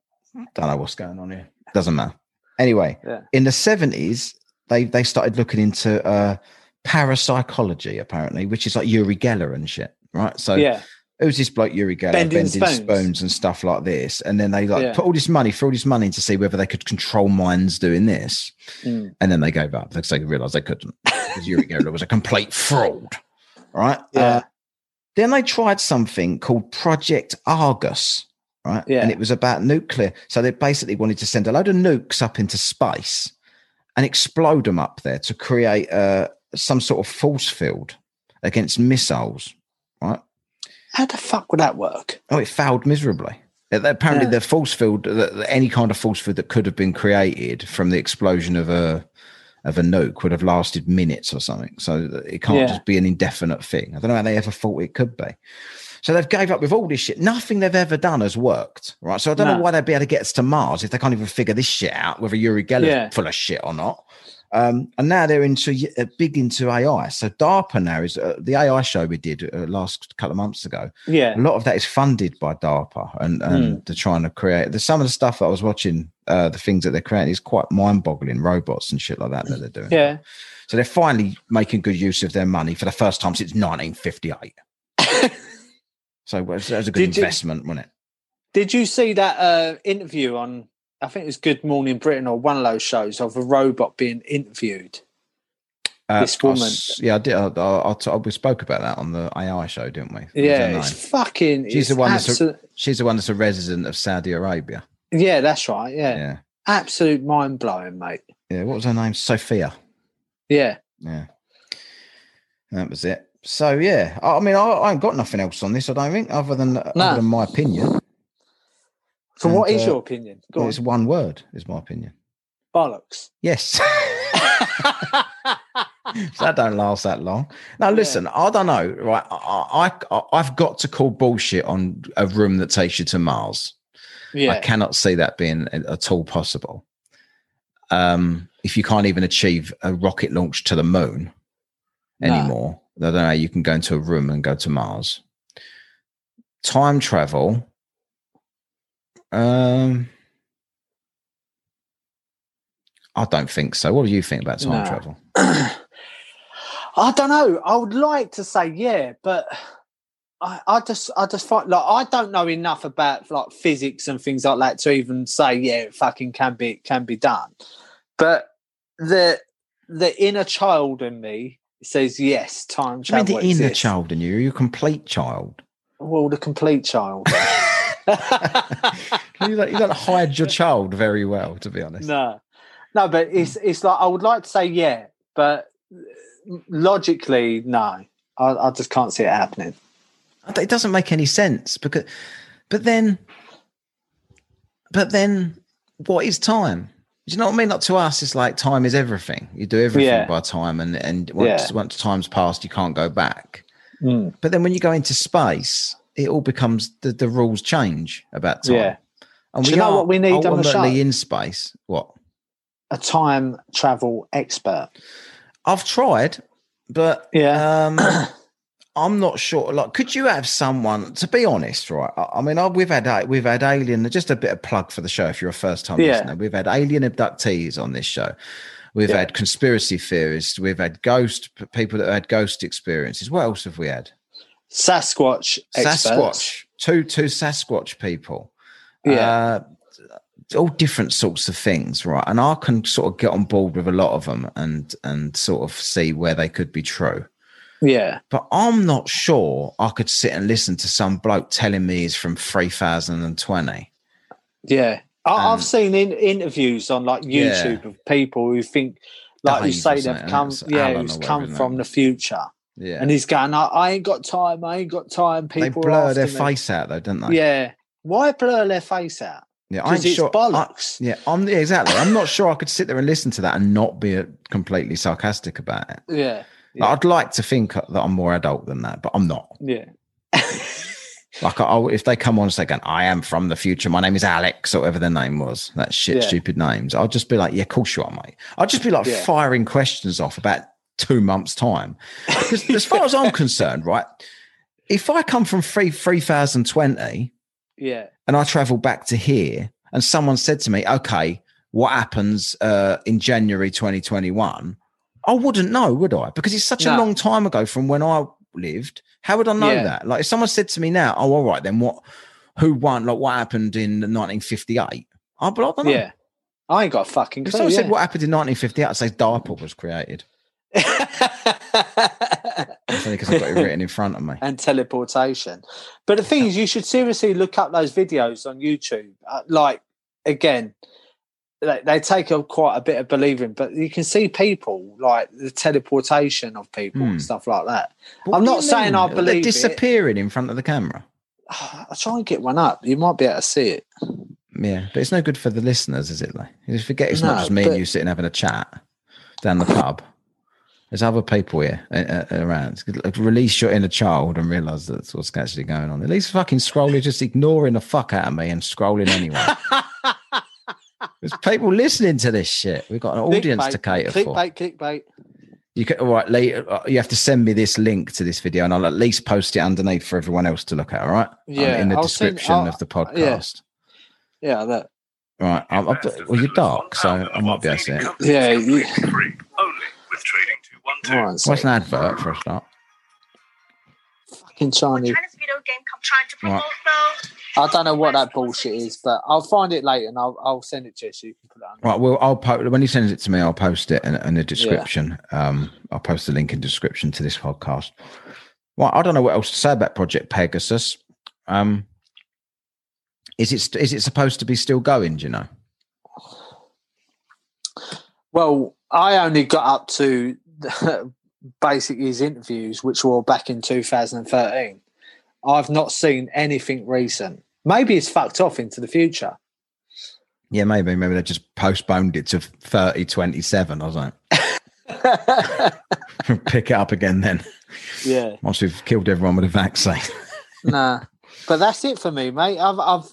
don't know what's going on here. Doesn't matter. Anyway, Yeah. in the seventies, they they started looking into uh, parapsychology, apparently, which is like Uri Geller and shit, right? So yeah, it was this bloke Uri Geller Bending bending, spoons. spoons. and stuff like this, and then they like Yeah. put all this money, threw all this money to see whether they could control minds doing this, Mm. and then they gave up because they realised they couldn't because Uri Geller was a complete fraud, right? Yeah. Uh, then they tried something called Project Argus, right? Yeah. And it was about nuclear. So they basically wanted to send a load of nukes up into space and explode them up there to create uh, some sort of force field against missiles, right? How the fuck would that work? Oh, it failed miserably. Uh, Apparently, Yeah. the force field, the, the- any kind of force field that could have been created from the explosion of a of a nuke would have lasted minutes or something. So it can't Yeah. just be an indefinite thing. I don't know how they ever thought it could be. So they've gave up with all this shit. Nothing they've ever done has worked, right? So I don't know why they'd be able to get us to Mars if they can't even figure this shit out, whether Uri Geller's Yeah. full of shit or not. Um, and now they're into uh, big into AI. So DARPA now is uh, the AI show we did uh, last couple of months ago Yeah, a lot of that is funded by DARPA, and and they're trying to create. There's some of the stuff that I was watching, uh, the things that they're creating is quite mind-boggling. Robots and shit like that that they're doing. yeah. So they're finally making good use of their money for the first time since 1958. So that was, a good Did you- investment, wasn't it? Did you see that uh, interview on? I think it was Good Morning Britain or one of those shows of a robot being interviewed. Uh, This I woman- s- yeah, I did. I, I, I we spoke about that on the AI show, didn't we? What was her Yeah, it's fucking. She's the it's one that's a- She's the one that's a resident of Saudi Arabia. yeah, that's right. Yeah, Yeah, absolute mind blowing, mate. yeah. What was her name? Sophia. Yeah, Yeah. That was it. So yeah, I I mean, I, I ain't got nothing else on this. I don't think, other than No. other than my opinion. So And, what is uh, your opinion? Go Well, on. it's one word. Is my opinion. Bollocks. Yes. so that don't last that long. Now, listen, I don't know. Right, I, I I've got to call bullshit on a room that takes you to Mars. Yeah. I cannot see that being at all possible. Um, if you can't even achieve a rocket launch to the moon No. anymore, I don't know you can go into a room and go to Mars. Time travel, Um, I don't think so. What do you think about time No. travel? I don't know. I would like to say yeah, but I, I just I just find like I don't know enough about like physics and things like that to even say yeah, it fucking can be can be done. But the the inner child in me says yes, time travel. I mean, the inner child in you. You're a complete child. Well, the complete child. You don't, you don't hide your child very well, to be honest. no, no, but it's it's like I would like to say yeah, but logically no. I, I just can't see it happening. It doesn't make any sense because, but then, but then, what is time? Do you know what I mean? Like to us, it's like time is everything. You do everything Yeah. by time, and and once Yeah. once time's passed, you can't go back. Mm. But then when you go into space, it all becomes the, the rules change about time. Yeah. And Do you know what we need on the show? in space. What a time travel expert. I've tried, but Yeah. um, I'm not sure. Like, could you have someone? To be honest, right? I, I mean, I, we've had we've had alien. Just a bit of plug for the show. If you're a first time Yeah. listener, we've had alien abductees on this show. We've Yeah. had conspiracy theorists. We've had ghost people that had ghost experiences. What else have we had? Sasquatch experts. Sasquatch. Two two Sasquatch people. Yeah. Uh, all different sorts of things, right? And I can sort of get on board with a lot of them and and sort of see where they could be true. yeah. But I'm not sure I could sit and listen to some bloke telling me he's from 3020. Yeah. I, I've seen in, interviews on like Yeah. YouTube of people who think, like you say, they've come, yeah, who's come from the future. Yeah. And he's going, I, I ain't got time. I ain't got time. People are blur their me." face out though, don't they? Yeah. Why blur their face out? Yeah, I Because ain't it's sure. I- yeah, I'm yeah, exactly. I'm not sure I could sit there and listen to that and not be uh, completely sarcastic about it. yeah. Like, I'd like to think that I'm more adult than that, but I'm not. Yeah. Like, I, if they come on and say, going, "I am from the future. My name is Alex," or whatever their name was, that shit, Yeah. stupid names, I'll just be like, "Yeah, of course you are, mate." I'll just be like Yeah. firing questions off about two months' time. Because as far as I'm concerned, right, if I come from three three thousand twenty yeah. and I travel back to here, and someone said to me, "Okay, what happens uh, in January 2021?" I wouldn't know, would I? Because it's such a long time ago from when I lived. How would I know Yeah. that? Like, if someone said to me now, "Oh, all right, then what? Who won? Like, what happened in 1958?" I'd be like, I don't know. Yeah. I ain't got a fucking If clue. someone said what happened in 1958, I'd say DARPA was created. Only because I've got it written in front of me. and teleportation. But the thing is, you should seriously look up those videos on YouTube. Uh, like again, they, they take a, quite a bit of believing, but you can see people like the teleportation of people Hmm. and stuff like that. What I'm not saying mean? I They're believe it. disappearing in front of the camera. I'll try and get one up. You might be able to see it. Yeah, but it's no good for the listeners, is it? Like, you forget it's not just me but- and you sitting having a chat down the pub. There's other people here uh, uh, around. Release your inner child and realize that's what's actually going on. At least fucking scrolling, just ignoring the fuck out of me and scrolling anyway. There's people listening to this shit. We've got an audience to cater for. clickbait, clickbait. You can, all right, Lee, uh, you have to send me this link to this video and I'll at least post it underneath for everyone else to look at. All right. Um, Yeah, in the I'll description I'll- of the podcast. Yeah, that. Right. I'll, I'll, put- well, you're dark, so I might be able to see it. Yeah, you- Free, only with trading 212. All right, so What's an advert for a start? fucking Chinese. China's video game come trying to promote Right. I don't know what that bullshit is, but I'll find it later and I'll I'll send it to you so you can put it on. Right. Well, I'll post when he sends it to me. I'll post it in, in the description. Um, I'll post the link in the description to this podcast. Well, I don't know what else to say about Project Pegasus. Um, is it st- is it supposed to be still going? Do you know? Well, I only got up to basically his interviews, which were back in 2013. I've not seen anything recent. Maybe it's fucked off into the future. Yeah, maybe. Maybe they just postponed it to thirty twenty seven or something. Pick it up again then. yeah, Once we've killed everyone with a vaccine. nah. But that's it for me, mate. I've, I've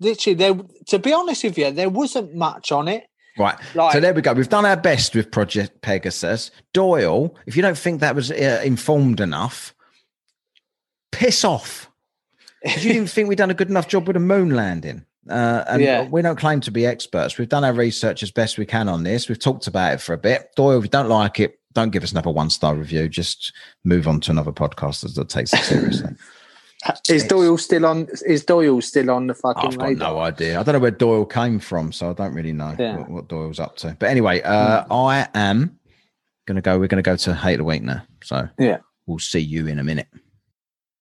literally there. To be honest with you, there wasn't much on it. Right. Like, so there we go. We've done our best with Project Pegasus. Doyle, if you don't think that was uh, informed enough, piss off. If you didn't think we'd done a good enough job with a moon landing. Uh, and Yeah. we don't claim to be experts. We've done our research as best we can on this. We've talked about it for a bit. Doyle, if you don't like it, don't give us another one star review. Just move on to another podcast that takes it seriously. Is Doyle still on? Is Doyle still on the fucking I've got radar? no idea. I don't know where Doyle came from, so I don't really know Yeah. what, what Doyle's up to. But anyway, uh, I am going to go. We're going to go to Hate of the Week now. So Yeah. we'll see you in a minute.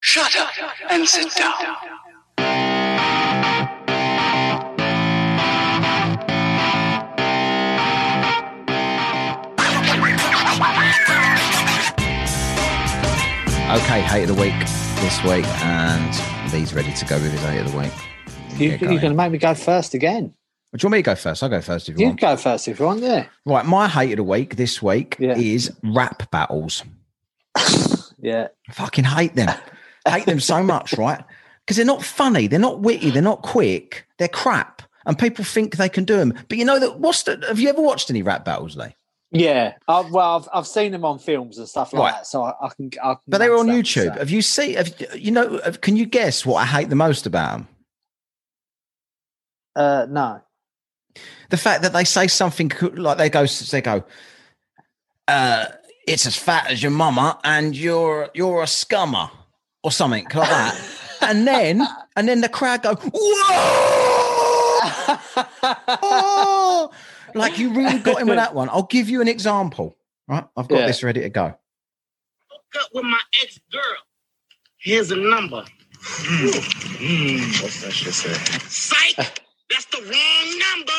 Shut up and sit down. Okay, Hate of the Week this week, and Lee's ready to go with his Hate of the Week. You, you're going. to make me go first again. Do you want me to go first? I'll go first if you, You want. go first if you want. Yeah. Right, my Hate of the Week this week Yeah. is rap battles. Yeah. I fucking hate them. hate them so much, right? Because they're not funny, they're not witty, they're not quick, they're crap, and people think they can do them. But you know that what's the? Have you ever watched any rap battles, Lee? Yeah. i well, I've, I've seen them on films and stuff like Right. that, so I, I can. I can But they were on YouTube. Have you seen? Have you know? have- Can you guess what I hate the most about them? Uh, no. The fact that they say something like they go, they go, uh, "It's as fat as your mama, and you're you're a scummer," or something like that. and then and then the crowd go, "Whoa!" oh, like you really got him with that one. I'll give you an example. Right, I've got Yeah. this ready to go. up with my ex girl. Here's a number. Hmm. What's that shit say? Psych! That's the wrong number.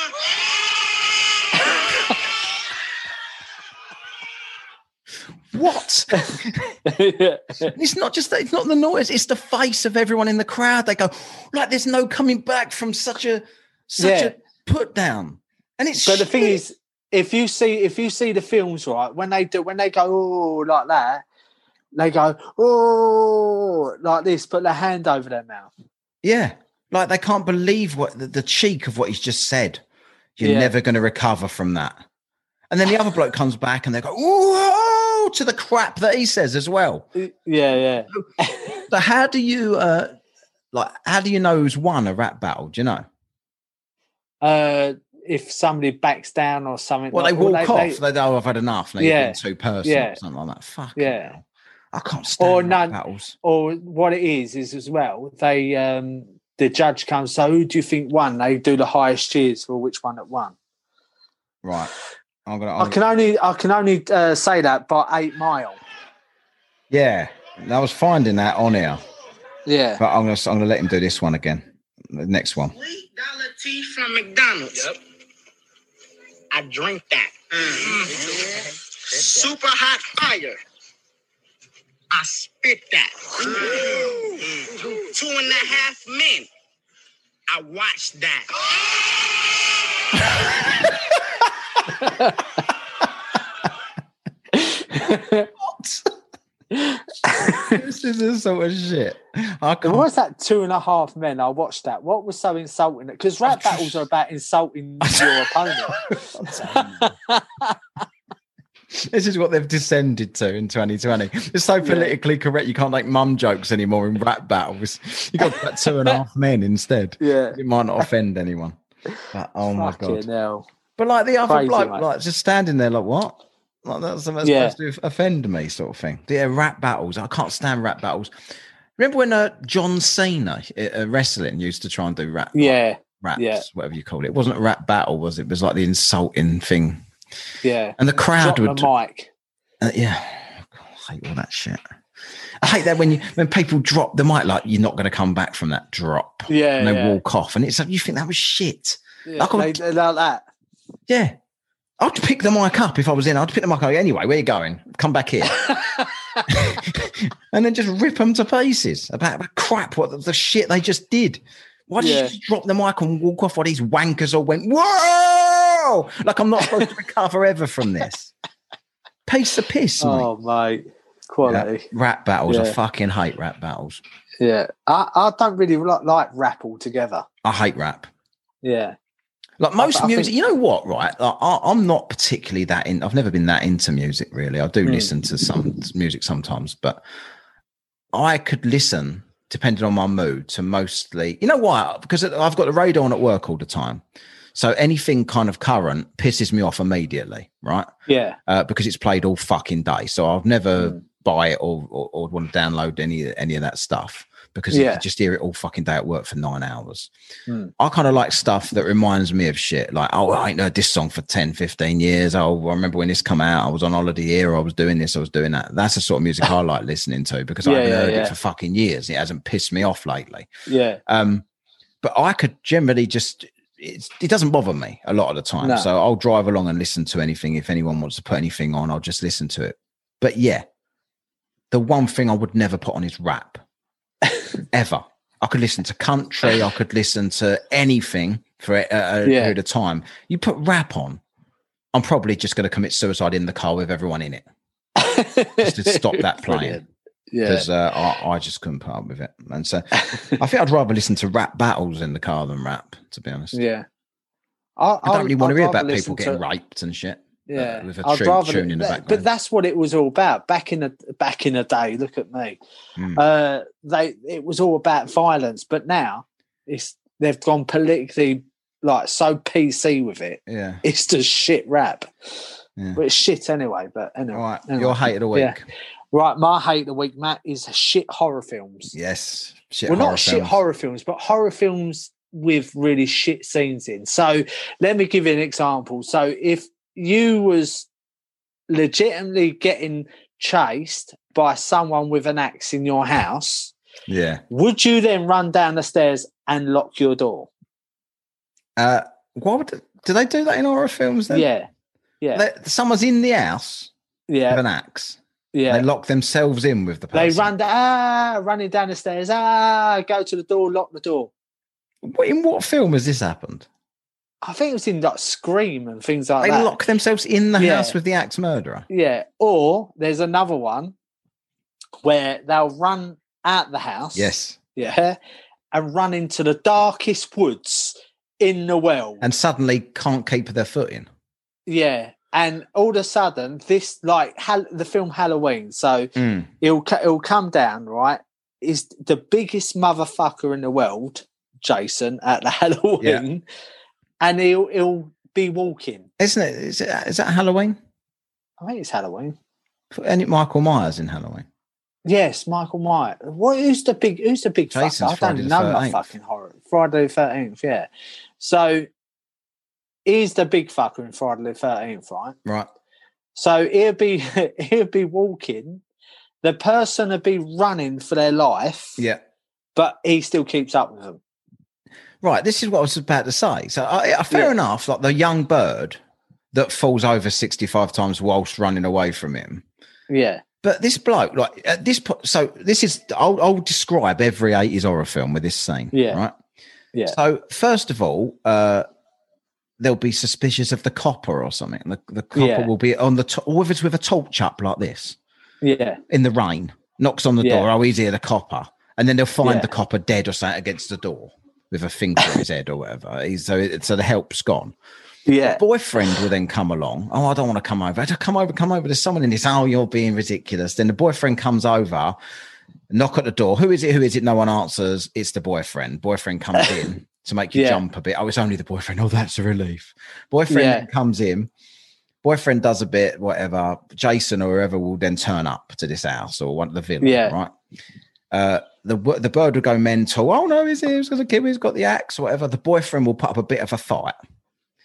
What? it's not just that. It's not the noise. It's the face of everyone in the crowd. They go like, "There's no coming back from such a such Yeah. a put down." And it's but the thing is, if you see if you see the films right when they do when they go oh like that, they go oh like this, put their hand over their mouth. yeah, like they can't believe what the, the cheek of what he's just said. You're Yeah. never going to recover from that. And then the other bloke comes back and they go, "Whoa!" to the crap that he says as well. Yeah, yeah. So how do you uh like? How do you know who's won a rap battle? Do you know? uh, if somebody backs down or something, Well, they like- walk or off. They, go, "I've had enough." And they Yeah. get too personal, Yeah. or something like that. Fuck. Yeah. I can't stand Or none- battles. or what it is is as well. They um, the judge comes. So who do you think won? They do the highest cheers for which one that won. Right. I'm gonna. I I'm, can only I can only uh, say that by eight mile. yeah, I was finding that on here, Yeah. but I'm gonna. I'm gonna let him do this one again. The next one. Sweet dollar tea from McDonald's. Yep. I drink that. Mm. Super hot fire. I spit that. Mm. Two and a half men. I watched that. this is the sort of shit. I can't. That? Two and a half men. I watched that. What was so insulting? Because rap battles are about insulting your opponent. This is what they've descended to in 2020. It's so politically correct. You can't make mum jokes anymore in rap battles. You got that two and a half men instead. Yeah. It might not offend anyone. But oh my god. hell. But like the other Crazy, bloke, like just standing there, like what? Like that's that's Yeah. supposed to offend me, sort of thing. Yeah, rap battles. I can't stand rap battles. Remember when uh, John Cena uh, wrestling used to try and do rap? Yeah. raps, yeah. whatever you call it. It wasn't a rap battle, was it? It was like the insulting thing, Yeah. and the crowd Drop would. the mic. Uh, yeah, I hate all that shit. I hate that when you when people drop the mic, like you're not going to come back from that drop, Yeah. and they yeah. walk off, and it's like you think that was shit. yeah. Can't- They, they like that. Yeah, I'd pick the mic up if I was in. I'd pick the mic up anyway. Where you going? Come back here, and then just rip them to pieces about the crap what the, the shit they just did. Why did Yeah. you just drop the mic and walk off while these wankers all went whoa? Like I'm not supposed to recover ever from this. Piece of piss, mate. Oh, mate. Quality. Rap battles. I fucking hate rap battles. Yeah. I, I don't really like, like rap altogether. I hate rap. Yeah. Like most I music, think- you know what, right? Like, I, I'm not particularly that in. I've never been that into music, really. I do Mm. listen to some music sometimes, but I could listen depending on my mood, to mostly, you know why? Because I've got the radio on at work all the time. So anything kind of current pisses me off immediately, right? Yeah. Uh, because it's played all fucking day. So I'll never Mm. buy it or, or, or want to download any any of that stuff because Yeah. you just hear it all fucking day at work for nine hours. Mm. I kind of like stuff that reminds me of shit. Like, oh, I ain't heard this song for 10, 15 years. Oh, I remember when this come out. I was on holiday here. I was doing this. I was doing that. That's the sort of music I like listening to because I haven't yeah, heard yeah. it for fucking years. It hasn't pissed me off lately. Yeah. Um, but I could generally just it's, it doesn't bother me a lot of the time. No. So I'll drive along and listen to anything. If anyone wants to put anything on, I'll just listen to it. But yeah, the one thing I would never put on is rap ever. I could listen to country. I could listen to anything for a, a Yeah. period of time. You put rap on, I'm probably just going to commit suicide in the car with everyone in it Just to stop that playing. Yeah. because uh, I, I just couldn't put up with it. And so I think I'd rather listen to rap battles in the car than rap, to be honest. yeah. I, I don't really want to hear about people getting to- raped and shit. Yeah, a I'd rather tune in the that- background. But that's what it was all about back in the back in the day. Look at me. Mm. Uh, they it was all about violence, but now it's they've gone politically like so PC with it. Yeah. It's just shit rap. Yeah. But it's shit anyway. But anyway, All right. anyway. Your hate of the week. Yeah. right. My hate of the week, Matt, is shit horror films. Yes. Shit well, not shit films. horror films, but horror films with really shit scenes in. So let me give you an example. So if you was legitimately getting chased by someone with an axe in your house, Yeah. would you then run down the stairs and lock your door? Uh, what would, do they do that in horror films then? yeah. Yeah. They- someone's in the house Yeah, with an axe. Yeah. They lock themselves in with the They person. run ah, running down the stairs. Ah, go to the door, lock the door. What- In what film has this happened? I think it was in like Scream and things like They that. They lock themselves in the Yeah. house with the axe murderer. Yeah. Or there's another one where they'll run out the house. Yes. Yeah. And run into the darkest woods in the world. And suddenly can't keep their foot in. yeah. And all of a sudden, this like the film Halloween. So Mm. it'll it'll come down right. Is the biggest motherfucker in the world, Jason, at the Halloween, and he'll he'll be walking. Isn't it? Is, it? is that Halloween? I think it's Halloween. Any Michael Myers in Halloween? Yes, Michael Myers. What? Who's the big? Who's the big Jason's fucker? I Friday don't the know my 13th. fucking horror. Friday the Thirteenth. Yeah. So he's the big fucker in Friday the Thirteenth, right? Right. So he'll be he'll be walking. The person will be running for their life. Yeah. But he still keeps up with them. Right. This is what I was about to say. So, uh, fair Yeah. enough. Like the young bird that falls over 65 times whilst running away from him. Yeah. But this bloke, like at this point, so this is, I'll, I'll describe every 80s horror film with this scene. Yeah. Right. Yeah. So, first of all, uh, they'll be suspicious of the copper or something. The, the copper Yeah. will be on the top, or if it's with a torch up like this Yeah. in the rain, knocks on the Yeah. door. Oh, he's here, the copper. And then they'll find the copper dead or something against the door with a finger in his head or whatever. He's, so, it, so the help's gone. Yeah. Boyfriend will then come along. Oh, I don't want to come over. I don't come over, come over. There's someone in this. Oh, you're being ridiculous. Then the boyfriend comes over, knock at the door. Who is it? Who is it? No one answers. It's the boyfriend. Boyfriend comes in to make you Yeah. jump a bit. Oh, it's only the boyfriend. Oh, that's a relief. Boyfriend Yeah. comes in. Boyfriend does a bit, whatever. Jason or whoever will then turn up to this house or one of the villain, Yeah. right? Uh, the the bird will go mental. Oh no, he's here. He's got the kid. He's got the axe, or whatever. The boyfriend will put up a bit of a fight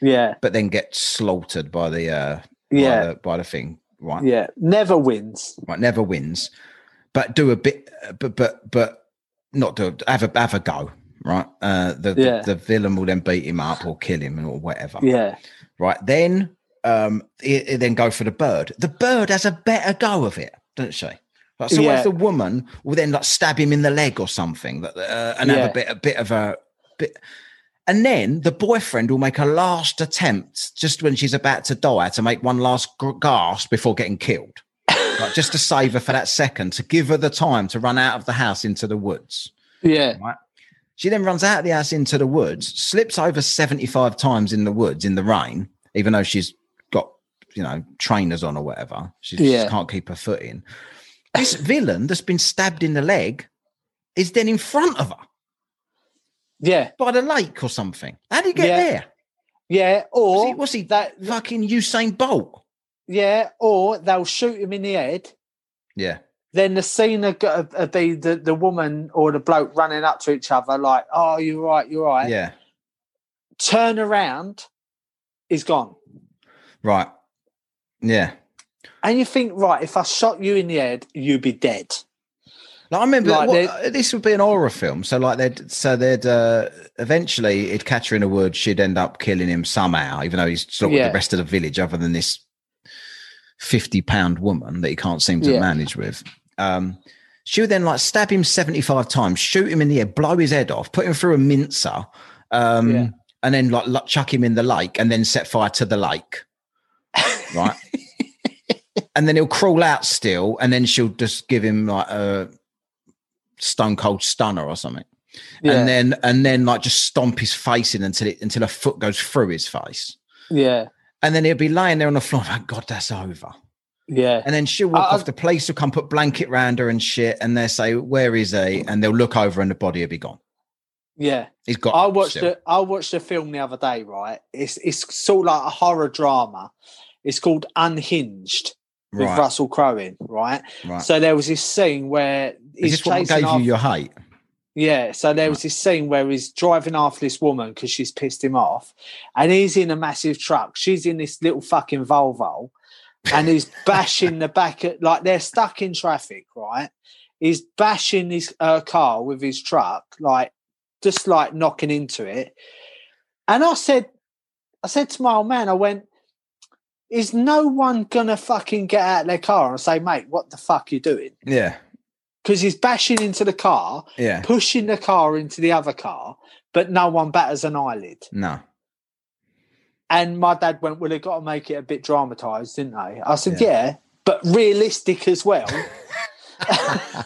Yeah. but then get slaughtered by the uh by Yeah. the, by the thing right Yeah. Never wins. right never wins but do a bit but but but not do have a have a go right uh the, Yeah. the the villain will then beat him up or kill him or whatever Yeah. right then um it, it then go for the bird the bird has a better go of it doesn't she like, so Yeah. if the woman will then like stab him in the leg or something that uh, and have Yeah. a bit a bit of a bit and then the boyfriend will make a last attempt just when she's about to die to make one last gasp before getting killed. like just to save her for that second, to give her the time to run out of the house into the woods. Yeah. She then runs out of the house into the woods, slips over 75 times in the woods in the rain, even though she's got, you know, trainers on or whatever. She Yeah. just can't keep her foot in. This villain that's been stabbed in the leg is then in front of her Yeah, by the lake or something. How do you get Yeah. there? yeah. Was Or he, was he that, fucking Usain Bolt? yeah, or they'll shoot him in the head. Yeah. Then the scene of, go- uh, be the, the woman or the bloke running up to each other, like, "Oh, you're right, you're right." Yeah. Turn around, he's gone. Right. Yeah. And you think, right, if I shot you in the head, you'd be dead. Like, I remember Like what- this would be an horror film. So like they'd so they'd uh, eventually it'd catch her in a wood. She'd end up killing him somehow, even though he's sort of Yeah. the rest of the village, other than this fifty pound woman that he can't seem to Yeah. manage with. Um, she would then like stab him seventy five times, shoot him in the head, blow his head off, put him through a mincer, um, Yeah. and then like chuck him in the lake, and then set fire to the lake. Right. and then he'll crawl out still, and then she'll just give him like a stone cold stunner or something, Yeah, and then and then like just stomp his face in until it until a foot goes through his face, yeah, and then he'll be lying there on the floor. Thank God that's over. yeah, And then she'll walk I- off. The police will come put blanket round her and shit, and they'll say, "Where is he?" And they'll look over, and the body will be gone. yeah. He's got. I watched still. it. I watched a film the other day. Right, it's it's sort of like a horror drama. It's called Unhinged with Right, Russell Crowe in. Right, right. so there was this scene where Is he's this what gave after. you your hate? Yeah, so there was this scene where he's driving after this woman because she's pissed him off, and he's in a massive truck. She's in this little fucking Volvo, and he's bashing the back of like they're stuck in traffic, right? He's bashing his uh, car with his truck, like just like knocking into it. And I said, I said to my old man, I went, "Is no one gonna fucking get out of their car and say, mate, what the fuck you doing?" Yeah, Because he's bashing into the car yeah. pushing the car into the other car, but no one batters an eyelid. No, And my dad went, Well, they've got to make it a bit dramatized, didn't they? I said, Yeah. Yeah, but realistic as well.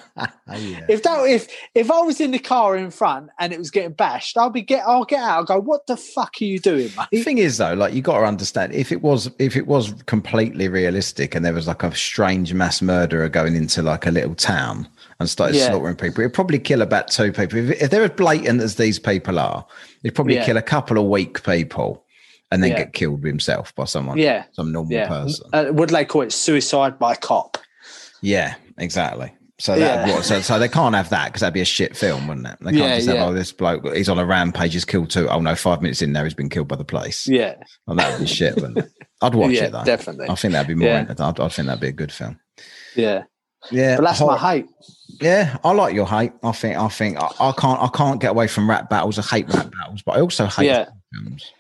Yeah. if that if if I was in the car in front and it was getting bashed, I'll be get I'll get out, I'll go, What the fuck are you doing, mate? The thing is, though, like you got to understand, if it was if it was completely realistic, and there was like a strange mass murderer going into like a little town and started Yeah. slaughtering people, it'd probably kill about two people. If, if they're as blatant as these people are, he'd probably Yeah. kill a couple of weak people and then Yeah. get killed himself by someone, Yeah. some normal Yeah. person. Uh, would they call it suicide by cop? Yeah, exactly. So that Yeah. what, so, so they can't have that because that'd be a shit film, wouldn't it? They can't Yeah, just have yeah. oh this bloke he's on a rampage, he's killed two. Oh no, five minutes in there, he's been killed by the police. Yeah. Well, that'd be shit, wouldn't it? I'd watch it though. definitely. I think that'd be more. I'd, I'd think that'd be a good film. Yeah. Yeah, But that's hor- my hate. Yeah, I like your hate. I think. I think. I, I can't. I can't get away from rap battles. I hate rap battles, but I also hate Yeah. films.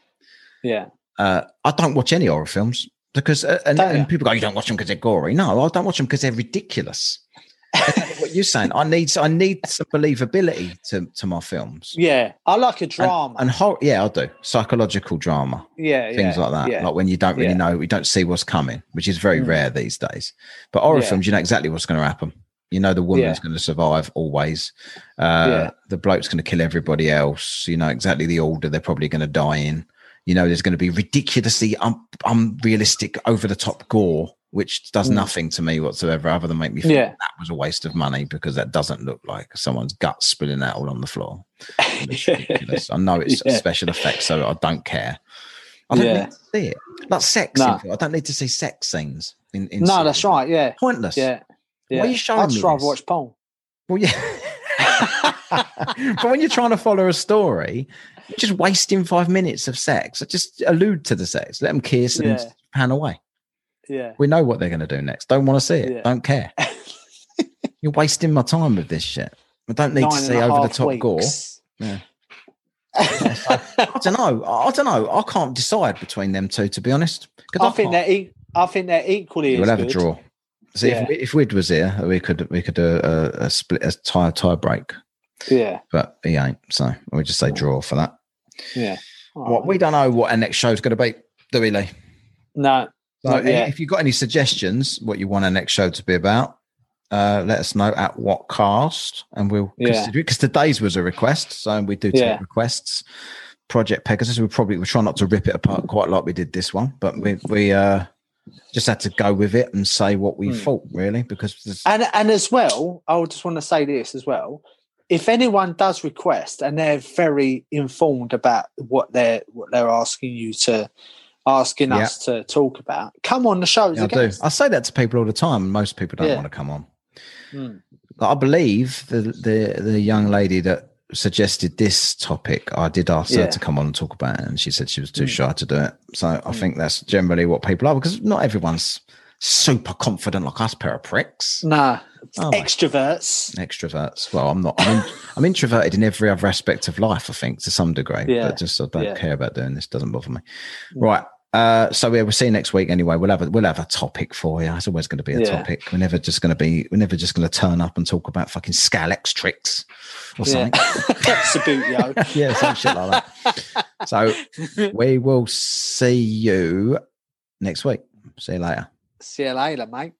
Yeah. Uh, I don't watch any horror films because, uh, and, and people go, "You don't watch them because they're gory." No, I don't watch them because they're ridiculous. What you're saying, I need. I need some believability to to my films. Yeah. I like a drama. and, horror. Yeah, I do psychological drama. yeah. things yeah, like that. Yeah. Like when you don't really Yeah. know, we don't see what's coming, which is very Mm. rare these days. But horror films, you know exactly what's going to happen. You know the woman's going to survive always. Uh. The bloke's going to kill everybody else. You know exactly the order they're probably going to die in. You know there's going to be ridiculously un- unrealistic, over the top gore, which does Mm. nothing to me whatsoever, other than make me feel Yeah. that was a waste of money because that doesn't look like someone's guts spilling out all on the floor. It's ridiculous. I know it's Yeah. special effects, so I don't care. I don't Yeah. need to see it. Like sex. In- I don't need to see sex scenes. In, in no, that's right. Yeah. Pointless. Yeah. Why yeah. are you showing I'd me rather this? watch porn. Well, yeah. but when you're trying to follow a story, just wasting five minutes of sex. Just allude to the sex. Let them kiss and Yeah. pan away. Yeah. We know what they're going to do next. Don't want to see it. Yeah. Don't care. you're wasting my time with this shit. I don't need to Nine and see over the top gore. Yeah. I don't know. I don't know. I can't decide between them two, to be honest. I think they're e- I think they're equally we'll have good. a draw. See, Yeah. if, if Wid was here, we could we could do a, a split a tie tie break, Yeah. but he ain't. So we'll just say draw for that. Yeah. What we don't know what our next show's going to be, do we, Lee? no. So Not if you've got any suggestions, what you want our next show to be about, uh, let us know at Whatcast, and we'll Yeah. consider it. Because today's was a request, so we do take Yeah. requests. Project Pegasus, we probably we try not to rip it apart quite like we did this one, but we we uh, just had to go with it and say what we Hmm. thought, really, because there's, And and as well, I would just want to say this as well. If anyone does request and they're very informed about what they're what they're asking you to asking Yeah. us to talk about, come on the shows Yeah, I do. I say that to people all the time, most people don't Yeah. want to come on. Hmm. I believe the, the the young lady that suggested this topic, I did ask Yeah. her to come on and talk about it, and she said she was too Mm. shy to do it. So I Mm. think that's generally what people are because not everyone's super confident like us pair of pricks. Nah, Oh, extroverts. extroverts. Well, I'm not. I'm, in, I'm introverted in every other aspect of life. I think to some degree, Yeah. but just I don't Yeah. care about doing this. Doesn't bother me. Mm. Right. Uh, so yeah, we'll see you next week anyway. We'll have a we'll have a topic for you. It's always going to be a Yeah. topic. We're never just going to be. We're never just going to turn up and talk about fucking Scalextrics or Yeah. something. Subbuteo. Yeah, some shit like that. So we will see you next week. See you later. See you later, mate.